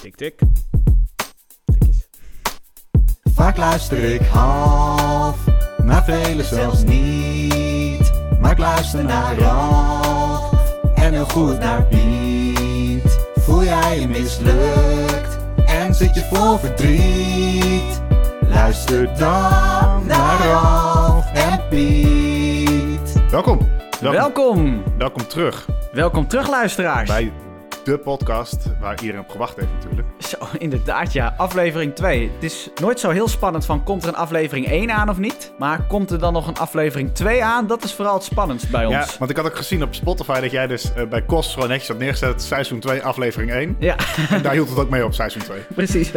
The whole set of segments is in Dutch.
Tik, tik. Tik eens. Vaak luister ik half, maar velen zelfs niet. Maar ik luister naar Ralf en heel goed naar Piet. Voel jij je mislukt en zit je vol verdriet? Luister dan naar Ralf en Piet. Welkom. Welkom, Welkom. welkom terug Welkom terug, luisteraars. bij de podcast waar iedereen op gewacht heeft natuurlijk. Zo, inderdaad, ja. Aflevering 2. Het is nooit zo heel spannend van komt er een aflevering 1 aan of niet. Maar komt er dan nog een aflevering 2 aan? Dat is vooral het spannendst bij ons. Ja, want ik had ook gezien op Spotify dat jij dus eh, bij Kos gewoon netjes had neergezet seizoen 2 aflevering 1. Ja, En daar hield het ook mee op seizoen 2. precies.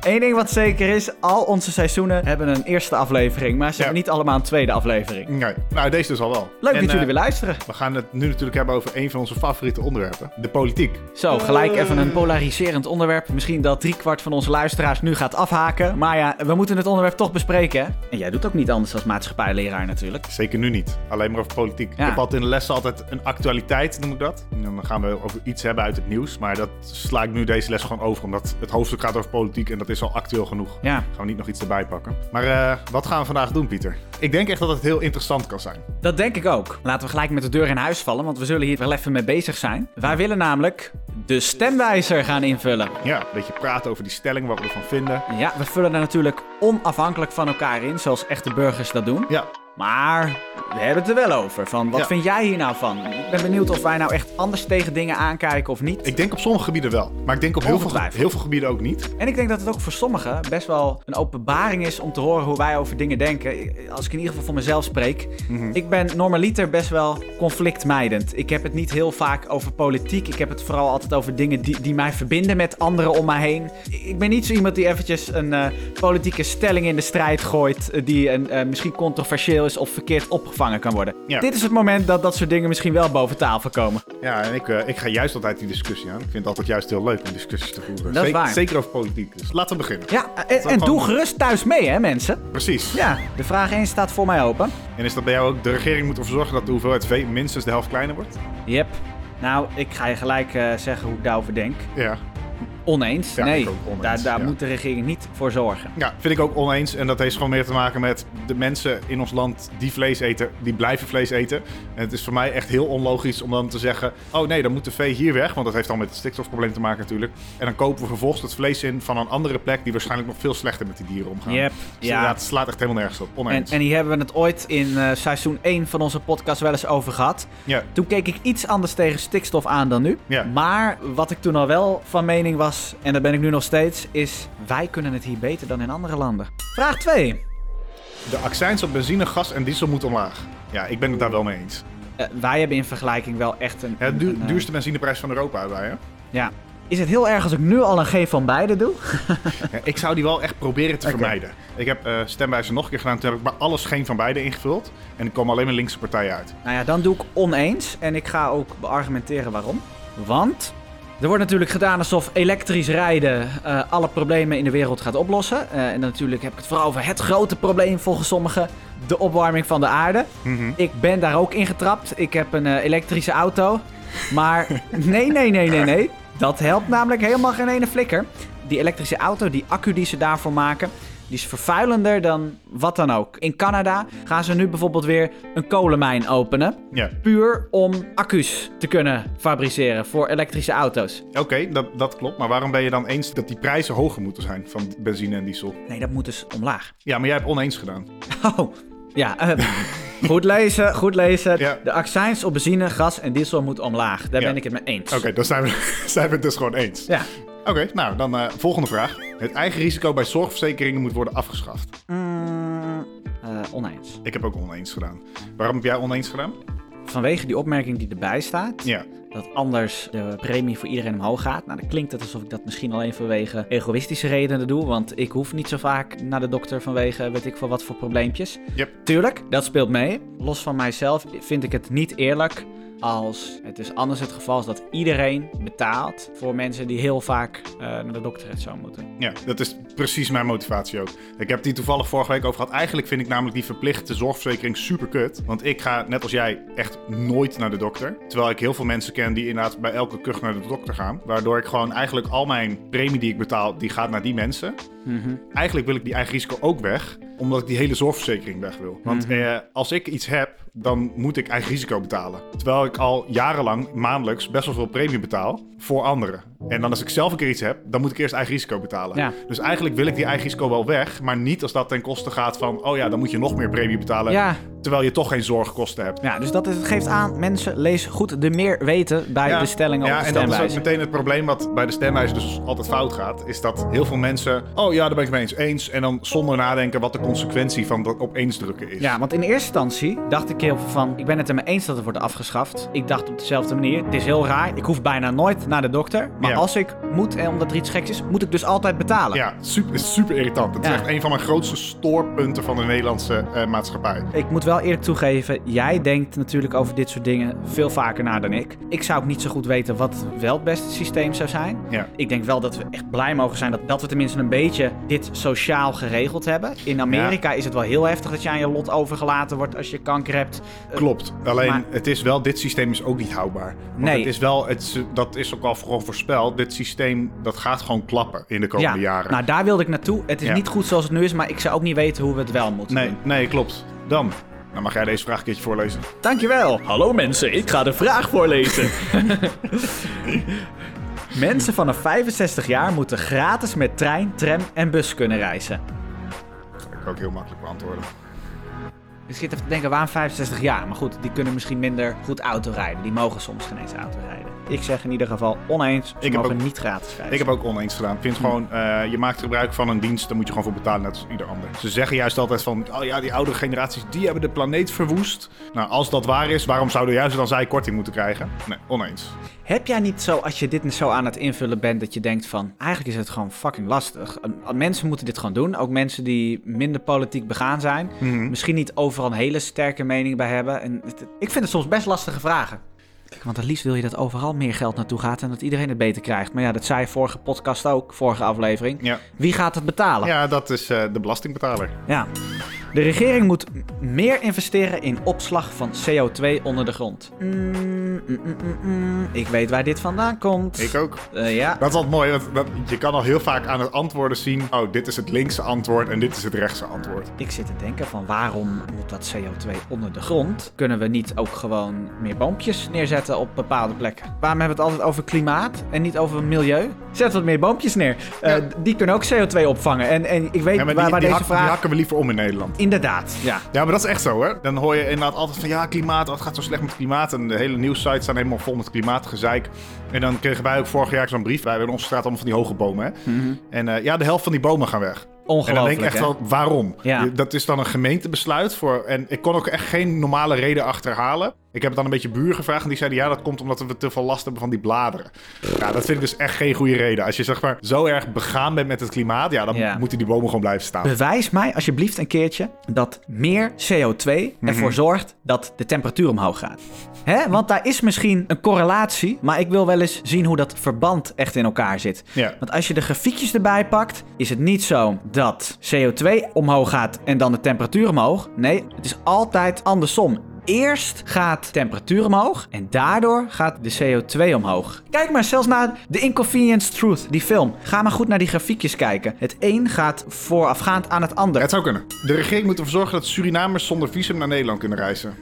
Eén ding wat zeker is, al onze seizoenen hebben een eerste aflevering. Maar ze Ja. hebben niet allemaal een tweede aflevering. Nee, nou deze dus al wel. Leuk En, dat jullie eh, weer luisteren. We gaan het nu natuurlijk hebben over een van onze favoriete onderwerpen. De politiek. Zo, gelijk even een polariserend onderwerp. Misschien dat driekwart van onze luisteraars nu gaat afhaken. Maar ja, we moeten het onderwerp toch bespreken. hè? En jij doet ook niet anders als maatschappijleraar natuurlijk. Zeker nu niet. Alleen maar over politiek. Ja. Ik heb altijd in de lessen altijd een actualiteit, noem ik dat. En dan gaan we over iets hebben uit het nieuws. Maar dat sla ik nu deze les gewoon over. Omdat het hoofdstuk gaat over politiek en dat is al actueel genoeg. Ja, Gaan we niet nog iets erbij pakken. Maar eh, wat gaan we vandaag doen, Pieter? Ik denk echt dat het heel interessant kan zijn. dat denk ik ook. Laten we gelijk met de deur in huis vallen, want we zullen hier wel even mee bezig zijn. Wij willen namelijk de stemwijzer gaan invullen. Ja, een beetje praten over die stelling, wat we ervan vinden. Ja, we vullen er natuurlijk onafhankelijk van elkaar in, zoals echte burgers dat doen. Ja, Maar we hebben het er wel over. Van, wat Ja. vind jij hier nou van? Ik ben benieuwd of wij nou echt anders tegen dingen aankijken of niet. ik denk op sommige gebieden wel. Maar ik denk op heel veel, heel veel gebieden ook niet. En ik denk dat het ook voor sommigen best wel een openbaring is om te horen hoe wij over dingen denken. Als ik in ieder geval voor mezelf spreek. Mhm. Ik ben normaliter best wel conflictmijdend. Ik heb het niet heel vaak over politiek. Ik heb het vooral altijd over dingen die, die mij verbinden met anderen om mij heen. Ik ben niet zo iemand die eventjes een eh, politieke stelling in de strijd gooit. eh, die een, eh, misschien controversieel is of verkeerd opgevangen kan worden. Ja. Dit is het moment dat dat soort dingen misschien wel boven tafel komen. Ja, en ik, eh, ik ga juist altijd die discussie aan. Ik vind het altijd juist heel leuk om discussies te voeren. Dat is zeker, waar. zeker over politiek. Dus laten we beginnen. Ja, en, en doe gerust thuis mee, hè, mensen. Precies. Ja, de vraag 1 staat voor mij open. En is dat bij jou ook de regering moet ervoor zorgen dat de hoeveelheid vee minstens de helft kleiner wordt? Yep. Nou, ik ga je gelijk eh, zeggen hoe ik daarover denk. Ja. Oneens. Ja, nee, oneens, daar, daar ja. moet de regering niet voor zorgen. Ja, vind ik ook oneens. En dat heeft gewoon meer te maken met de mensen in ons land die vlees eten, die blijven vlees eten. En het is voor mij echt heel onlogisch om dan te zeggen: oh nee, dan moet de vee hier weg. Want dat heeft al met het stikstofprobleem te maken natuurlijk. En dan kopen we vervolgens het vlees in van een andere plek die waarschijnlijk nog veel slechter met die dieren omgaan. Yep. Dus Ja. inderdaad, het slaat echt helemaal nergens op. En, Oneens. en hier hebben we het ooit in eh, seizoen 1 van onze podcast wel eens over gehad. Ja, Toen keek ik iets anders tegen stikstof aan dan nu. Ja. Maar wat ik toen al wel van mening was, en daar ben ik nu nog steeds, is wij kunnen het hier beter dan in andere landen. Vraag 2. de accijns op benzine, gas en diesel moet omlaag. Ja, ik ben het daar wel mee eens. Eh, wij hebben in vergelijking wel echt een... Du- een, eh, duurste benzineprijs van Europa hebben wij, hè? Ja. Is het heel erg als ik nu al een G van beide doe? Ja, ik zou die wel echt proberen te vermijden. Ik heb eh stemwijzer nog een keer gedaan. Toen heb ik maar alles geen van beide ingevuld. En ik kom alleen maar linkse partijen uit. Nou ja, dan doe ik oneens. En ik ga ook beargumenteren waarom. Want er wordt natuurlijk gedaan alsof elektrisch rijden eh, alle problemen in de wereld gaat oplossen. Eh, en natuurlijk heb ik het vooral over het grote probleem volgens sommigen. De opwarming van de aarde. Mhm. Ik ben daar ook in getrapt. Ik heb een eh, elektrische auto. Maar nee, nee, nee, nee, nee. Dat helpt namelijk helemaal geen ene flikker. Die elektrische auto, die accu die ze daarvoor maken, die is vervuilender dan wat dan ook. In Canada gaan ze nu bijvoorbeeld weer een kolenmijn openen. Ja, Puur om accu's te kunnen fabriceren voor elektrische auto's. oké, dat, dat klopt. Maar waarom ben je dan eens dat die prijzen hoger moeten zijn van benzine en diesel? Nee, dat moet dus omlaag. Ja, maar jij hebt oneens gedaan. Oh, ja. eh, goed lezen, goed lezen. Ja. De accijns op benzine, gas en diesel moet omlaag. Daar Ja. ben ik het mee eens. Oké, dan zijn we, zijn we het dus gewoon eens. Ja. Oké, nou dan eh, volgende vraag. Het eigen risico bij zorgverzekeringen moet worden afgeschaft. Mm, eh, oneens. Ik heb ook oneens gedaan. Waarom heb jij oneens gedaan? Vanwege die opmerking die erbij staat, Ja, dat anders de premie voor iedereen omhoog gaat. Nou, dan klinkt het alsof ik dat misschien alleen vanwege egoïstische redenen doe. Want ik hoef niet zo vaak naar de dokter vanwege weet ik veel wat voor probleempjes. Yep. Tuurlijk, dat speelt mee. Los van mijzelf vind ik het niet eerlijk als het dus anders het geval is dat iedereen betaalt voor mensen die heel vaak eh, naar de dokter het zou moeten. Ja, dat is precies mijn motivatie ook. Ik heb die toevallig vorige week over gehad. Eigenlijk vind ik namelijk die verplichte zorgverzekering super kut. Want ik ga, net als jij, echt nooit naar de dokter. Terwijl ik heel veel mensen ken die inderdaad bij elke kuch naar de dokter gaan. Waardoor ik gewoon eigenlijk al mijn premie die ik betaal, die gaat naar die mensen. Eigenlijk wil ik die eigen risico ook weg, omdat ik die hele zorgverzekering weg wil. Want eh, als ik iets heb, dan moet ik eigen risico betalen. Terwijl ik al jarenlang, maandelijks, best wel veel premie betaal voor anderen. En dan als ik zelf een keer iets heb, dan moet ik eerst eigen risico betalen. Ja. Dus eigenlijk wil ik die eigen risico wel weg, maar niet als dat ten koste gaat van, oh ja, dan moet je nog meer premie betalen, Ja. terwijl je toch geen zorgkosten hebt. Ja, dus dat is, het geeft aan, mensen, lees goed de meer weten bij de stellingen ja, op de en dat is ook stemwijze. meteen het probleem wat bij de stemwijze dus altijd fout gaat. Is dat heel veel mensen, oh ja, daar ben ik mee eens. Eens. En dan zonder nadenken wat de consequentie van dat op eens drukken is. Ja, want in eerste instantie dacht ik heel van... ik ben het er mee eens dat het wordt afgeschaft. Ik dacht op dezelfde manier, het is heel raar. Ik hoef bijna nooit naar de dokter. Maar Ja. Als ik moet en omdat er iets geks is, moet ik dus altijd betalen. Ja, super, super irritant. Het is echt een van mijn grootste stoorpunten van de Nederlandse eh, maatschappij. Ik moet wel eerlijk toegeven, jij denkt natuurlijk over dit soort dingen veel vaker na dan ik. Ik zou ook niet zo goed weten wat wel het beste systeem zou zijn. Ja. Ik denk wel dat we echt blij mogen zijn dat, dat we tenminste een beetje dit sociaal geregeld hebben. In Amerika is het wel heel heftig dat je aan je lot overgelaten wordt als je kanker hebt. Eh, Klopt. Alleen maar- het is wel, dit systeem is ook niet houdbaar. Want Nee. Het is wel, het, dat is ook al gewoon Dit systeem, dat gaat gewoon klappen in de komende jaren. nou daar wilde ik naartoe. Het is Ja. niet goed zoals het nu is, maar ik zou ook niet weten hoe we het wel moeten nee, doen. nee, klopt. Dan. Dan mag jij deze vraag een keertje voorlezen. Dankjewel. Hallo mensen, ik ga de vraag voorlezen. mensen vanaf 65 jaar moeten gratis met trein, tram en bus kunnen reizen. Dat kan ik ook heel makkelijk beantwoorden. Ik zit even te denken, waarom 65 jaar? Maar goed, die kunnen misschien minder goed auto rijden. Die mogen soms geen eens auto rijden. Ik zeg in ieder geval oneens, ze Ik heb ook- niet gratis reizen. Ik heb ook oneens gedaan. Ik vind gewoon, eh, je maakt gebruik van een dienst, dan moet je gewoon voor betalen, net als ieder ander. Ze zeggen juist altijd van, oh ja, die oudere generaties, die hebben de planeet verwoest. Nou, als dat waar is, waarom zouden juist dan zij korting moeten krijgen? Nee, oneens. Heb jij niet zo, als je dit zo aan het invullen bent, dat je denkt van... Eigenlijk is het gewoon fucking lastig. Mensen moeten dit gewoon doen. Ook mensen die minder politiek begaan zijn. Mhm. Misschien niet overal een hele sterke mening bij hebben. En het- het- ik vind het soms best lastige vragen. Kijk, want het liefst wil je dat overal meer geld naartoe gaat en dat iedereen het beter krijgt. Maar ja, dat zei je vorige podcast ook, vorige aflevering. Ja, Wie gaat het betalen? ja dat is eh, de belastingbetaler. Ja. De regering moet meer investeren in opslag van CO2 onder de grond. Mm, mm, mm, mm, mm. Ik weet waar dit vandaan komt. Ik ook. Eh, ja. Dat is altijd mooi, want je kan al heel vaak aan het antwoorden zien, oh, dit is het linkse antwoord en dit is het rechtse antwoord. Ik zit te denken van waarom moet dat CO2 onder de grond? Kunnen we niet ook gewoon meer boompjes neerzetten op bepaalde plekken? Waarom hebben we het altijd over klimaat en niet over milieu? Zet wat meer boompjes neer. Eh, Ja. Die kunnen ook CO2 opvangen. En, en ik weet Ja, maar waar, die, waar die, deze hak- die vraag... hakken we liever om in Nederland. Inderdaad, ja. Ja, maar dat is echt zo hoor. Dan hoor je inderdaad altijd van ja, klimaat, het gaat zo slecht met het klimaat. En de hele nieuwssites staan helemaal vol met klimaatgezeik. En dan kregen wij ook vorig jaar zo'n brief. Wij hebben in onze straat allemaal van die hoge bomen. Hè? En eh, ja, de helft van die bomen gaan weg. En dan denk ik echt wel, waarom? Ja. Dat is dan een gemeentebesluit voor. En ik kon ook echt geen normale reden achterhalen. Ik heb het dan een beetje buren gevraagd en die zeiden ja, dat komt omdat we te veel last hebben van die bladeren. Ja, dat vind ik dus echt geen goede reden. Als je zeg maar zo erg begaan bent met het klimaat, ja, dan Ja. moeten die bomen gewoon blijven staan. Bewijs mij alsjeblieft een keertje dat meer CO2 Mhm. ervoor zorgt dat de temperatuur omhoog gaat. Hè? Want daar is misschien een correlatie, maar ik wil wel eens zien hoe dat verband echt in elkaar zit. Ja. Want als je de grafiekjes erbij pakt, is het niet zo dat CO2 omhoog gaat en dan de temperatuur omhoog. Nee, het is altijd andersom. Eerst gaat de temperatuur omhoog en daardoor gaat de CO2 omhoog. Kijk maar zelfs naar The Inconvenience Truth, die film. Ga maar goed naar die grafiekjes kijken. Het een gaat voorafgaand aan het ander. Het zou kunnen. De regering moet ervoor zorgen dat Surinamers zonder visum naar Nederland kunnen reizen.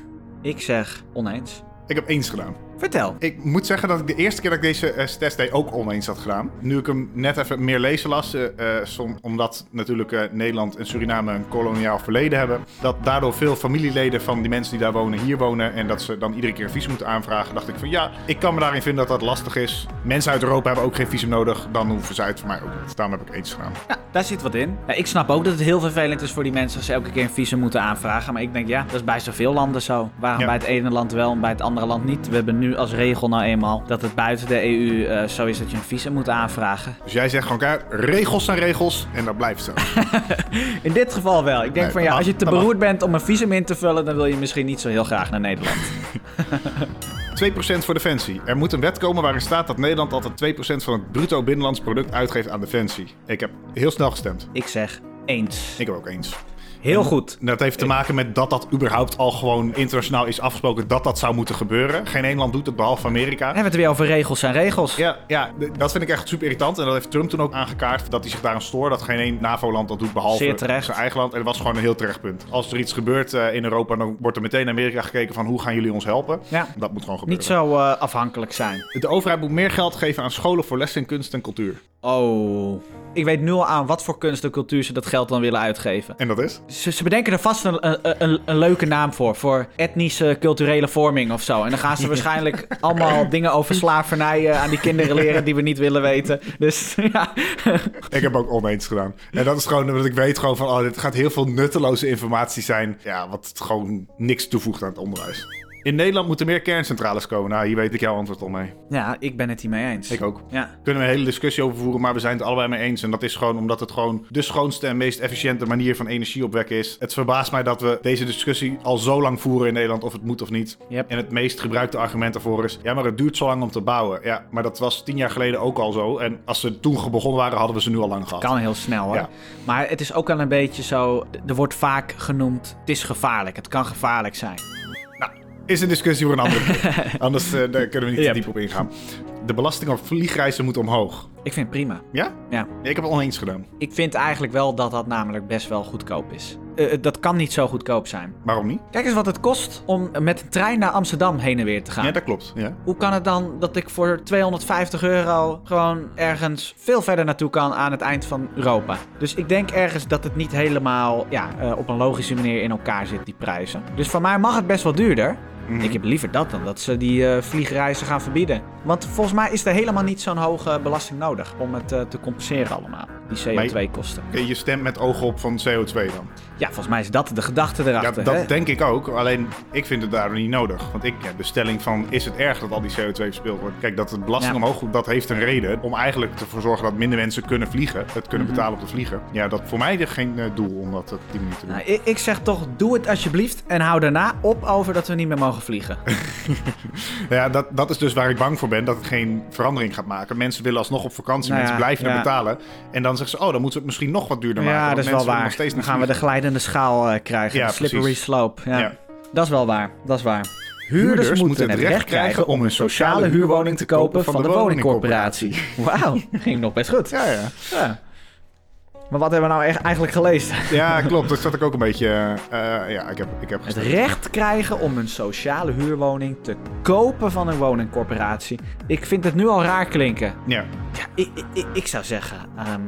Ik zeg oneens. Ik heb eens gedaan. Vertel. Ik moet zeggen dat ik de eerste keer dat ik deze eh, test deed ook oneens had gedaan. Nu ik hem net even meer lezen las, eh, eh, som- omdat natuurlijk Nederland en Suriname een koloniaal verleden hebben. Dat daardoor veel familieleden van die mensen die daar wonen hier wonen en dat ze dan iedere keer een visum moeten aanvragen. Dacht ik van ja, ik kan me daarin vinden dat dat lastig is. Mensen uit Europa hebben ook geen visum nodig, dan hoeven zij het voor mij ook niet. Daarom heb ik eens gedaan. Ja, daar zit wat in. Ja, ik snap ook dat het heel vervelend is voor die mensen als ze elke keer een visum moeten aanvragen. Maar ik denk, ja, dat is bij zoveel landen zo. Waarom Ja. bij het ene land wel en bij het andere land niet? We hebben nu als regel nou eenmaal dat het buiten de EU eh, zo is dat je een visum moet aanvragen. Dus jij zegt gewoon, kijk, regels zijn regels en dat blijft zo. In dit geval wel. Ik denk Nee, van ja, als je te mag. beroerd bent om een visum in te vullen, dan wil je misschien niet zo heel graag naar Nederland. 2% voor defensie. Er moet een wet komen waarin staat dat Nederland altijd 2% van het bruto binnenlands product uitgeeft aan defensie. Ik heb heel snel gestemd. Ik zeg eens. Ik heb ook eens. Heel goed. Dat heeft te maken met dat dat überhaupt al gewoon internationaal is afgesproken dat dat zou moeten gebeuren. Geen één land doet het behalve Amerika. Hebben we het weer over regels en regels. Ja, ja, dat vind ik echt super irritant. En dat heeft Trump toen ook aangekaart. Dat hij zich daaraan stoort. Dat geen één NAVO-land dat doet behalve zijn eigen land. En dat was gewoon een heel terecht punt. Als er iets gebeurt eh, in Europa, dan wordt er meteen naar Amerika gekeken van hoe gaan jullie ons helpen. Ja. Dat moet gewoon gebeuren. Niet zo eh, afhankelijk zijn. De overheid moet meer geld geven aan scholen voor les in kunst en cultuur. Oh. Ik weet nu al aan wat voor kunst en cultuur ze dat geld dan willen uitgeven. En dat is? Ze, ze bedenken er vast een, een, een, een leuke naam voor. Voor etnische culturele vorming of zo. En dan gaan ze waarschijnlijk allemaal dingen over slavernij eh, aan die kinderen leren die we niet willen weten. Dus ja. Ik heb ook oneens gedaan. En dat is gewoon omdat ik weet gewoon van... Oh, dit gaat heel veel nutteloze informatie zijn. Ja, wat gewoon niks toevoegt aan het onderwijs. In Nederland moeten meer kerncentrales komen. Nou, hier weet ik jouw antwoord al mee. ja, ik ben het hiermee eens. Ik ook. Ja. Kunnen we een hele discussie over voeren, maar we zijn het allebei mee eens. En dat is gewoon omdat het gewoon de schoonste en meest efficiënte manier van energie opwekken is. Het verbaast mij dat we deze discussie al zo lang voeren in Nederland of het moet of niet. Yep. En het meest gebruikte argument daarvoor is, ja, maar het duurt zo lang om te bouwen. Ja, maar dat was tien jaar geleden ook al zo. En als ze toen begonnen waren, hadden we ze nu al lang gehad. Kan heel snel hoor. Ja. Maar het is ook wel een beetje zo. Er wordt vaak genoemd: het is gevaarlijk. Het kan gevaarlijk zijn. Is een discussie voor een andere keer. Anders eh, daar kunnen we niet Yep. te diep op ingaan. De belasting op vliegreizen moet omhoog. Ik vind het prima. Ja? Ja. Ik heb het oneens gedaan. Ik vind eigenlijk wel dat dat namelijk best wel goedkoop is. Eh, eh, dat kan niet zo goedkoop zijn. Waarom niet? Kijk eens wat het kost om met een trein naar Amsterdam heen en weer te gaan. Ja, dat klopt. Ja. Hoe kan het dan dat ik voor 250 euro gewoon ergens veel verder naartoe kan aan het eind van Europa? Dus ik denk ergens dat het niet helemaal ja, op een logische manier in elkaar zit, die prijzen. Dus voor mij mag het best wel duurder. Ik heb liever dat dan dat ze die eh, vliegreizen gaan verbieden. Want volgens mij is er helemaal niet zo'n hoge belasting nodig om het eh, te compenseren allemaal. Die Maar- CO2-kosten. Oké, Je stemt met oog op van CO2 dan. Ja, volgens mij is dat de gedachte Ja, erachter. dat hè? denk ik ook. Alleen ik vind het daardoor niet nodig. Want ik, ja, de stelling van is het erg dat al die CO2 verspild wordt? Kijk, dat de belasting Ja. omhoog moet, dat heeft een reden. Om eigenlijk ervoor te zorgen dat minder mensen kunnen vliegen. Het kunnen Mhm. betalen op te vliegen. Ja, dat voor mij is geen eh, doel om dat op die manier te doen. Nou, ik, ik zeg toch, doe het alsjeblieft en hou daarna op over dat we niet meer mogen vliegen. Ja, dat, dat is dus waar ik bang voor ben. Dat het geen verandering gaat maken. Mensen willen alsnog op vakantie. Nou mensen ja, blijven er ja. betalen. En dan zeggen ze, oh, dan moeten we het misschien nog wat duurder maken. Ja, dat is wel waar. Dan gaan we de. Glijdende schaal eh, krijgen. Ja, slippery precies. slope. Ja. Ja. Dat is wel waar. Dat is waar. Huurders, moeten het recht krijgen om een sociale huurwoning te kopen van de woningcorporatie. Wauw, ging nog best goed. Ja, ja. Ja. Maar wat hebben we nou echt eigenlijk gelezen? ja, klopt. Dat zat ik ook een beetje... eh, ja, ik heb, ik heb Het recht krijgen om een sociale huurwoning te kopen van een woningcorporatie. Ik vind het nu al raar klinken. Ja, Ja, ik, ik, ik zou zeggen, ehm,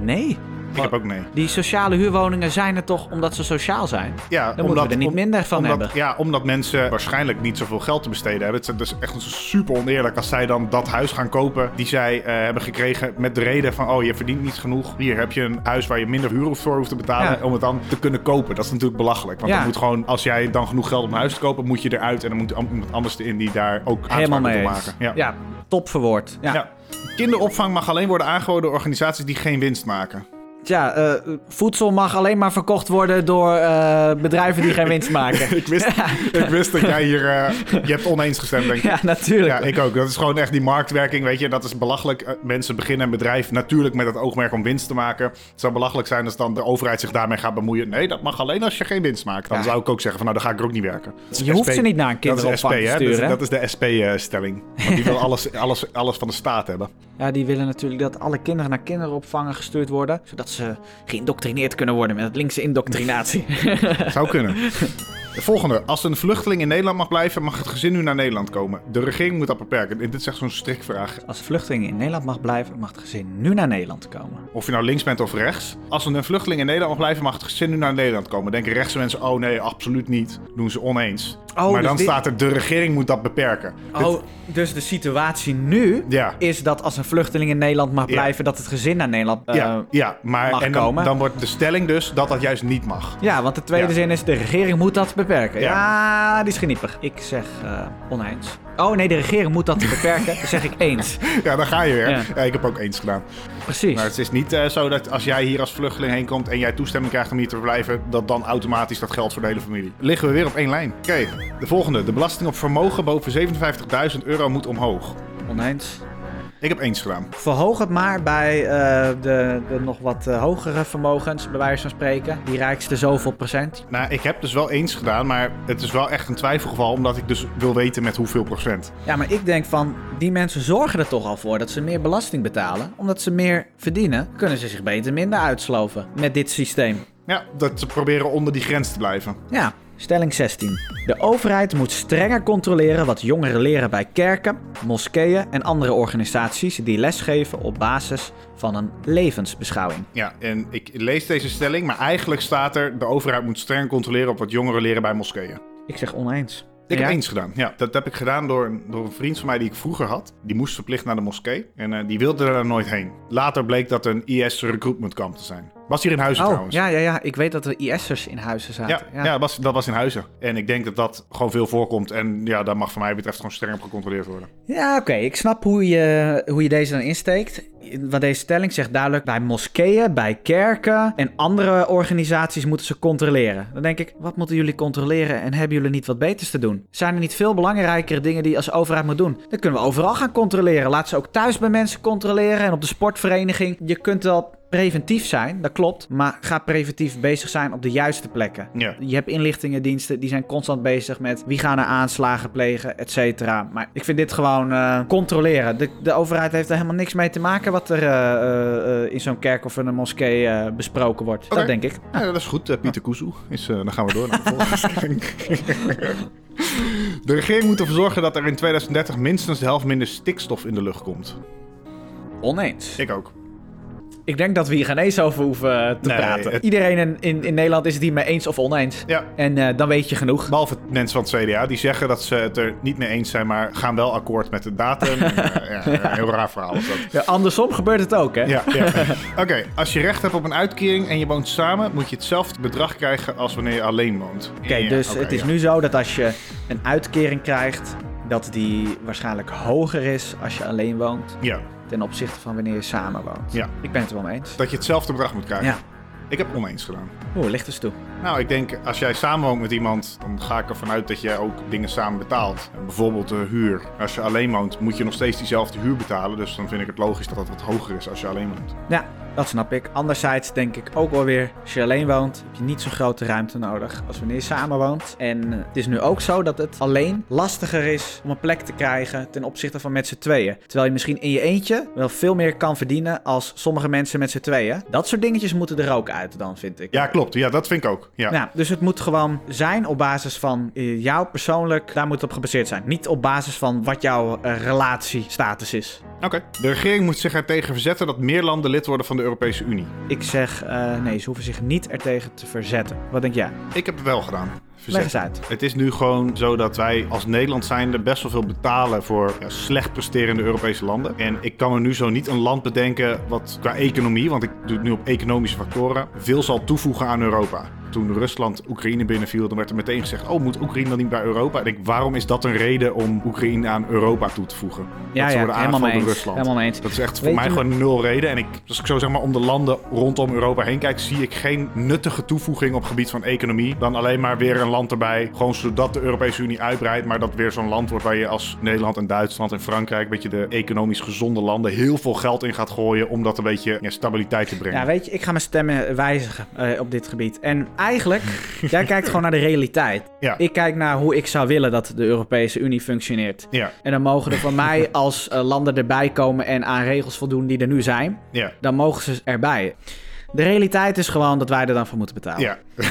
nee. Ik heb ook nee. Die sociale huurwoningen zijn er toch omdat ze sociaal zijn? Ja, Dan moeten we er niet om- minder van omdat, hebben. Ja, omdat mensen waarschijnlijk niet zoveel geld te besteden hebben. Het is dus echt super oneerlijk als zij dan dat huis gaan kopen die zij eh, hebben gekregen met de reden van... oh, je verdient niet genoeg. Hier heb je een huis waar je minder huur voor hoeft te betalen Ja. om het dan te kunnen kopen. Dat is natuurlijk belachelijk. Want Ja. dan moet gewoon, als jij dan genoeg geld om een huis te kopen, moet je eruit. En dan moet iemand anders in die daar ook Helemaal mee maken. Ja. Ja, top verwoord. Ja. Kinderopvang mag alleen worden aangeboden door organisaties die geen winst maken. Tja, eh, voedsel mag alleen maar verkocht worden door eh, bedrijven die geen winst maken. ik, wist, ik wist dat jij hier... eh, je hebt oneens gestemd, denk ik. ja, natuurlijk. Ja, ik ook. Dat is gewoon echt die marktwerking, weet je. Dat is belachelijk. Mensen beginnen een bedrijf natuurlijk met het oogmerk om winst te maken. Het zou belachelijk zijn als dan de overheid zich daarmee gaat bemoeien. Nee, dat mag alleen als je geen winst maakt. Dan Ja. zou ik ook zeggen van, nou, dan ga ik er ook niet werken. Je hoeft ze niet naar een kinderopvang te hè. Dat is, sturen. dat is de SP-stelling. Want die wil alles, alles, alles van de staat hebben. Ja, die willen natuurlijk dat alle kinderen naar kinderopvangen gestuurd worden. Zodat ze geïndoctrineerd kunnen worden met het linkse indoctrinatie. Zou kunnen. De volgende. Als een vluchteling in Nederland mag blijven, mag het gezin nu naar Nederland komen. De regering moet dat beperken. Dit is echt zo'n strikvraag. Als de vluchteling in Nederland mag blijven, mag het gezin nu naar Nederland komen. Of je nou links bent of rechts. Als een vluchteling in Nederland mag blijven, mag het gezin nu naar Nederland komen. Denken rechtse mensen, oh nee, absoluut niet. Doen ze oneens. Oh, maar dus dan dit- staat er, de regering moet dat beperken. Dit- Oh, dus de situatie nu Ja. is dat als een vluchteling in Nederland mag Ja. blijven, dat het gezin naar Nederland eh, ja, ja, maar mag en dan, komen. dan wordt de stelling dus dat dat juist niet mag. Ja, want de tweede zin is: de regering moet dat beperken. Ja, Ja. die is geniepig. Ik zeg eh, oneens. Oh nee, de regering moet dat beperken. Dan zeg ik eens. Ja, daar ga je weer. Ja. Ja. ik heb ook eens gedaan. Precies. Maar het is niet eh, zo dat als jij hier als vluchteling heen komt en jij toestemming krijgt om hier te verblijven, dat dan automatisch dat geldt voor de hele familie. Liggen we weer op één lijn. Oké, de volgende. De belasting op vermogen boven 57.000 euro moet omhoog. Oneens. Ik heb eens gedaan. Verhoog het maar bij eh, de, de nog wat eh, hogere vermogens, bij wijze van spreken. Die rijkste zoveel procent. Nou, ik heb dus wel eens gedaan, maar het is wel echt een twijfelgeval, omdat ik dus wil weten met hoeveel procent. Ja, maar ik denk van, die mensen zorgen er toch al voor dat ze meer belasting betalen. Omdat ze meer verdienen, kunnen ze zich beter minder uitsloven met dit systeem. Ja, dat ze proberen onder die grens te blijven. Ja, stelling 16. De overheid moet strenger controleren wat jongeren leren bij kerken, moskeeën en andere organisaties die lesgeven op basis van een levensbeschouwing. Ja, en ik lees deze stelling, maar eigenlijk staat er... de overheid moet streng controleren op wat jongeren leren bij moskeeën. Ik zeg oneens. Ik heb eens gedaan. Ja, dat heb ik gedaan door, een- door een vriend van mij die ik vroeger had. Die moest verplicht naar de moskee. En eh, die wilde er nooit heen. Later bleek dat een IS recruitment kamp te zijn. Was hier in Huizen Oh, trouwens. ja, ja, ja. Ik weet dat er IS'ers in huizen zaten. Ja, ja. dat, was, dat was in Huizen. En ik denk dat dat gewoon veel voorkomt. En ja, daar mag van mij betreft gewoon streng op gecontroleerd worden. Ja, oké. Ik snap hoe je, hoe je deze dan insteekt. Want deze stelling zegt duidelijk... bij moskeeën, bij kerken en andere organisaties moeten ze controleren. Dan denk ik, wat moeten jullie controleren en hebben jullie niet wat beters te doen? Zijn er niet veel belangrijkere dingen die je als overheid moet doen? Dan kunnen we overal gaan controleren. Laat ze ook thuis bij mensen controleren en op de sportvereniging. Je kunt wel preventief zijn, dat klopt. Maar ga preventief bezig zijn op de juiste plekken. Ja. Je hebt inlichtingendiensten, die zijn constant bezig met wie gaan er aanslagen plegen, et cetera. Maar ik vind dit gewoon eh, controleren. De, de overheid heeft er helemaal niks mee te maken wat er eh, eh, in zo'n kerk of in een moskee besproken wordt. Dat denk ik. Ja, dat is goed. Pieter Kuzu. Is, dan gaan we door naar de volgende. De regering moet ervoor zorgen dat er in 2030 minstens de helft minder stikstof in de lucht komt. Oneens. Ik ook. Ik denk dat we hier geen eens over hoeven eh, te Nee, praten. het- Iedereen in, in, in Nederland is het hier mee eens of oneens. Ja, En eh, dan weet je genoeg. Behalve mensen van het CDA, die zeggen dat ze het er niet mee eens zijn, maar gaan wel akkoord met de datum. En, eh, ja, heel raar verhaal is dat. Ja, andersom gebeurt het ook, hè? Ja. Oké, als je recht hebt op een uitkering en je woont samen, moet je hetzelfde bedrag krijgen als wanneer je alleen woont. Oké, dus het is nu zo dat als je een uitkering krijgt, dat die waarschijnlijk hoger is als je alleen woont Ja, ten opzichte van wanneer je samen woont. ja, Ik ben het er wel mee eens. dat je hetzelfde bedrag moet krijgen. Ja. Ik heb oneens gedaan. Oeh, licht eens toe. Nou, ik denk als jij samenwoont met iemand, dan ga ik ervan uit dat jij ook dingen samen betaalt. Bijvoorbeeld de huur. Als je alleen woont, moet je nog steeds diezelfde huur betalen. Dus dan vind ik het logisch dat dat wat hoger is als je alleen woont. Ja, dat snap ik. Anderzijds denk ik ook wel weer, als je alleen woont, heb je niet zo'n grote ruimte nodig als wanneer je samen woont. En eh, het is nu ook zo dat het alleen lastiger is om een plek te krijgen ten opzichte van met z'n tweeën. Terwijl je misschien in je eentje wel veel meer kan verdienen als sommige mensen met z'n tweeën. Dat soort dingetjes moeten er ook uit dan, vind ik. Ja, klopt. Ja, dat vind ik ook. Ja. Ja, dus het moet gewoon zijn op basis van eh, jou persoonlijk, daar moet het op gebaseerd zijn. Niet op basis van wat jouw eh, relatiestatus is. Oké. De regering moet zich ertegen verzetten dat meer landen lid worden van de Europese Unie. Ik zeg eh, nee, ze hoeven zich niet ertegen te verzetten. Wat denk jij? Ik heb het wel gedaan. Leg Verzet. eens uit. Het is nu gewoon zo dat wij als Nederland zijnde best wel veel betalen voor ja, slecht presterende Europese landen. En ik kan me nu zo niet een land bedenken wat qua economie, want ik doe het nu op economische factoren, veel zal toevoegen aan Europa. Toen Rusland Oekraïne binnenviel, dan werd er meteen gezegd: Oh, moet Oekraïne dan niet bij Europa? En ik, waarom is dat een reden om Oekraïne aan Europa toe te voegen? Ja, dat ze ja, worden helemaal door. Rusland. Helemaal eens. Dat is echt voor Weet mij je- gewoon nul reden. En ik, als ik zo zeg maar om de landen rondom Europa heen kijk, zie ik geen nuttige toevoeging op gebied van economie. Dan alleen maar weer een land erbij. Gewoon zodat de Europese Unie uitbreidt. Maar dat weer zo'n land wordt waar je als Nederland en Duitsland en Frankrijk, een beetje de economisch gezonde landen, heel veel geld in gaat gooien. Om dat een beetje ja, stabiliteit te brengen. Ja, weet je, ik ga mijn stemmen wijzigen eh, op dit gebied. En eigenlijk, jij kijkt gewoon naar de realiteit. Ja. Ik kijk naar hoe ik zou willen dat de Europese Unie functioneert. Ja, En dan mogen er van mij als eh, landen erbij komen en aan regels voldoen die er nu zijn. ja, Dan mogen ze erbij. De realiteit is gewoon dat wij er dan voor moeten betalen. ja.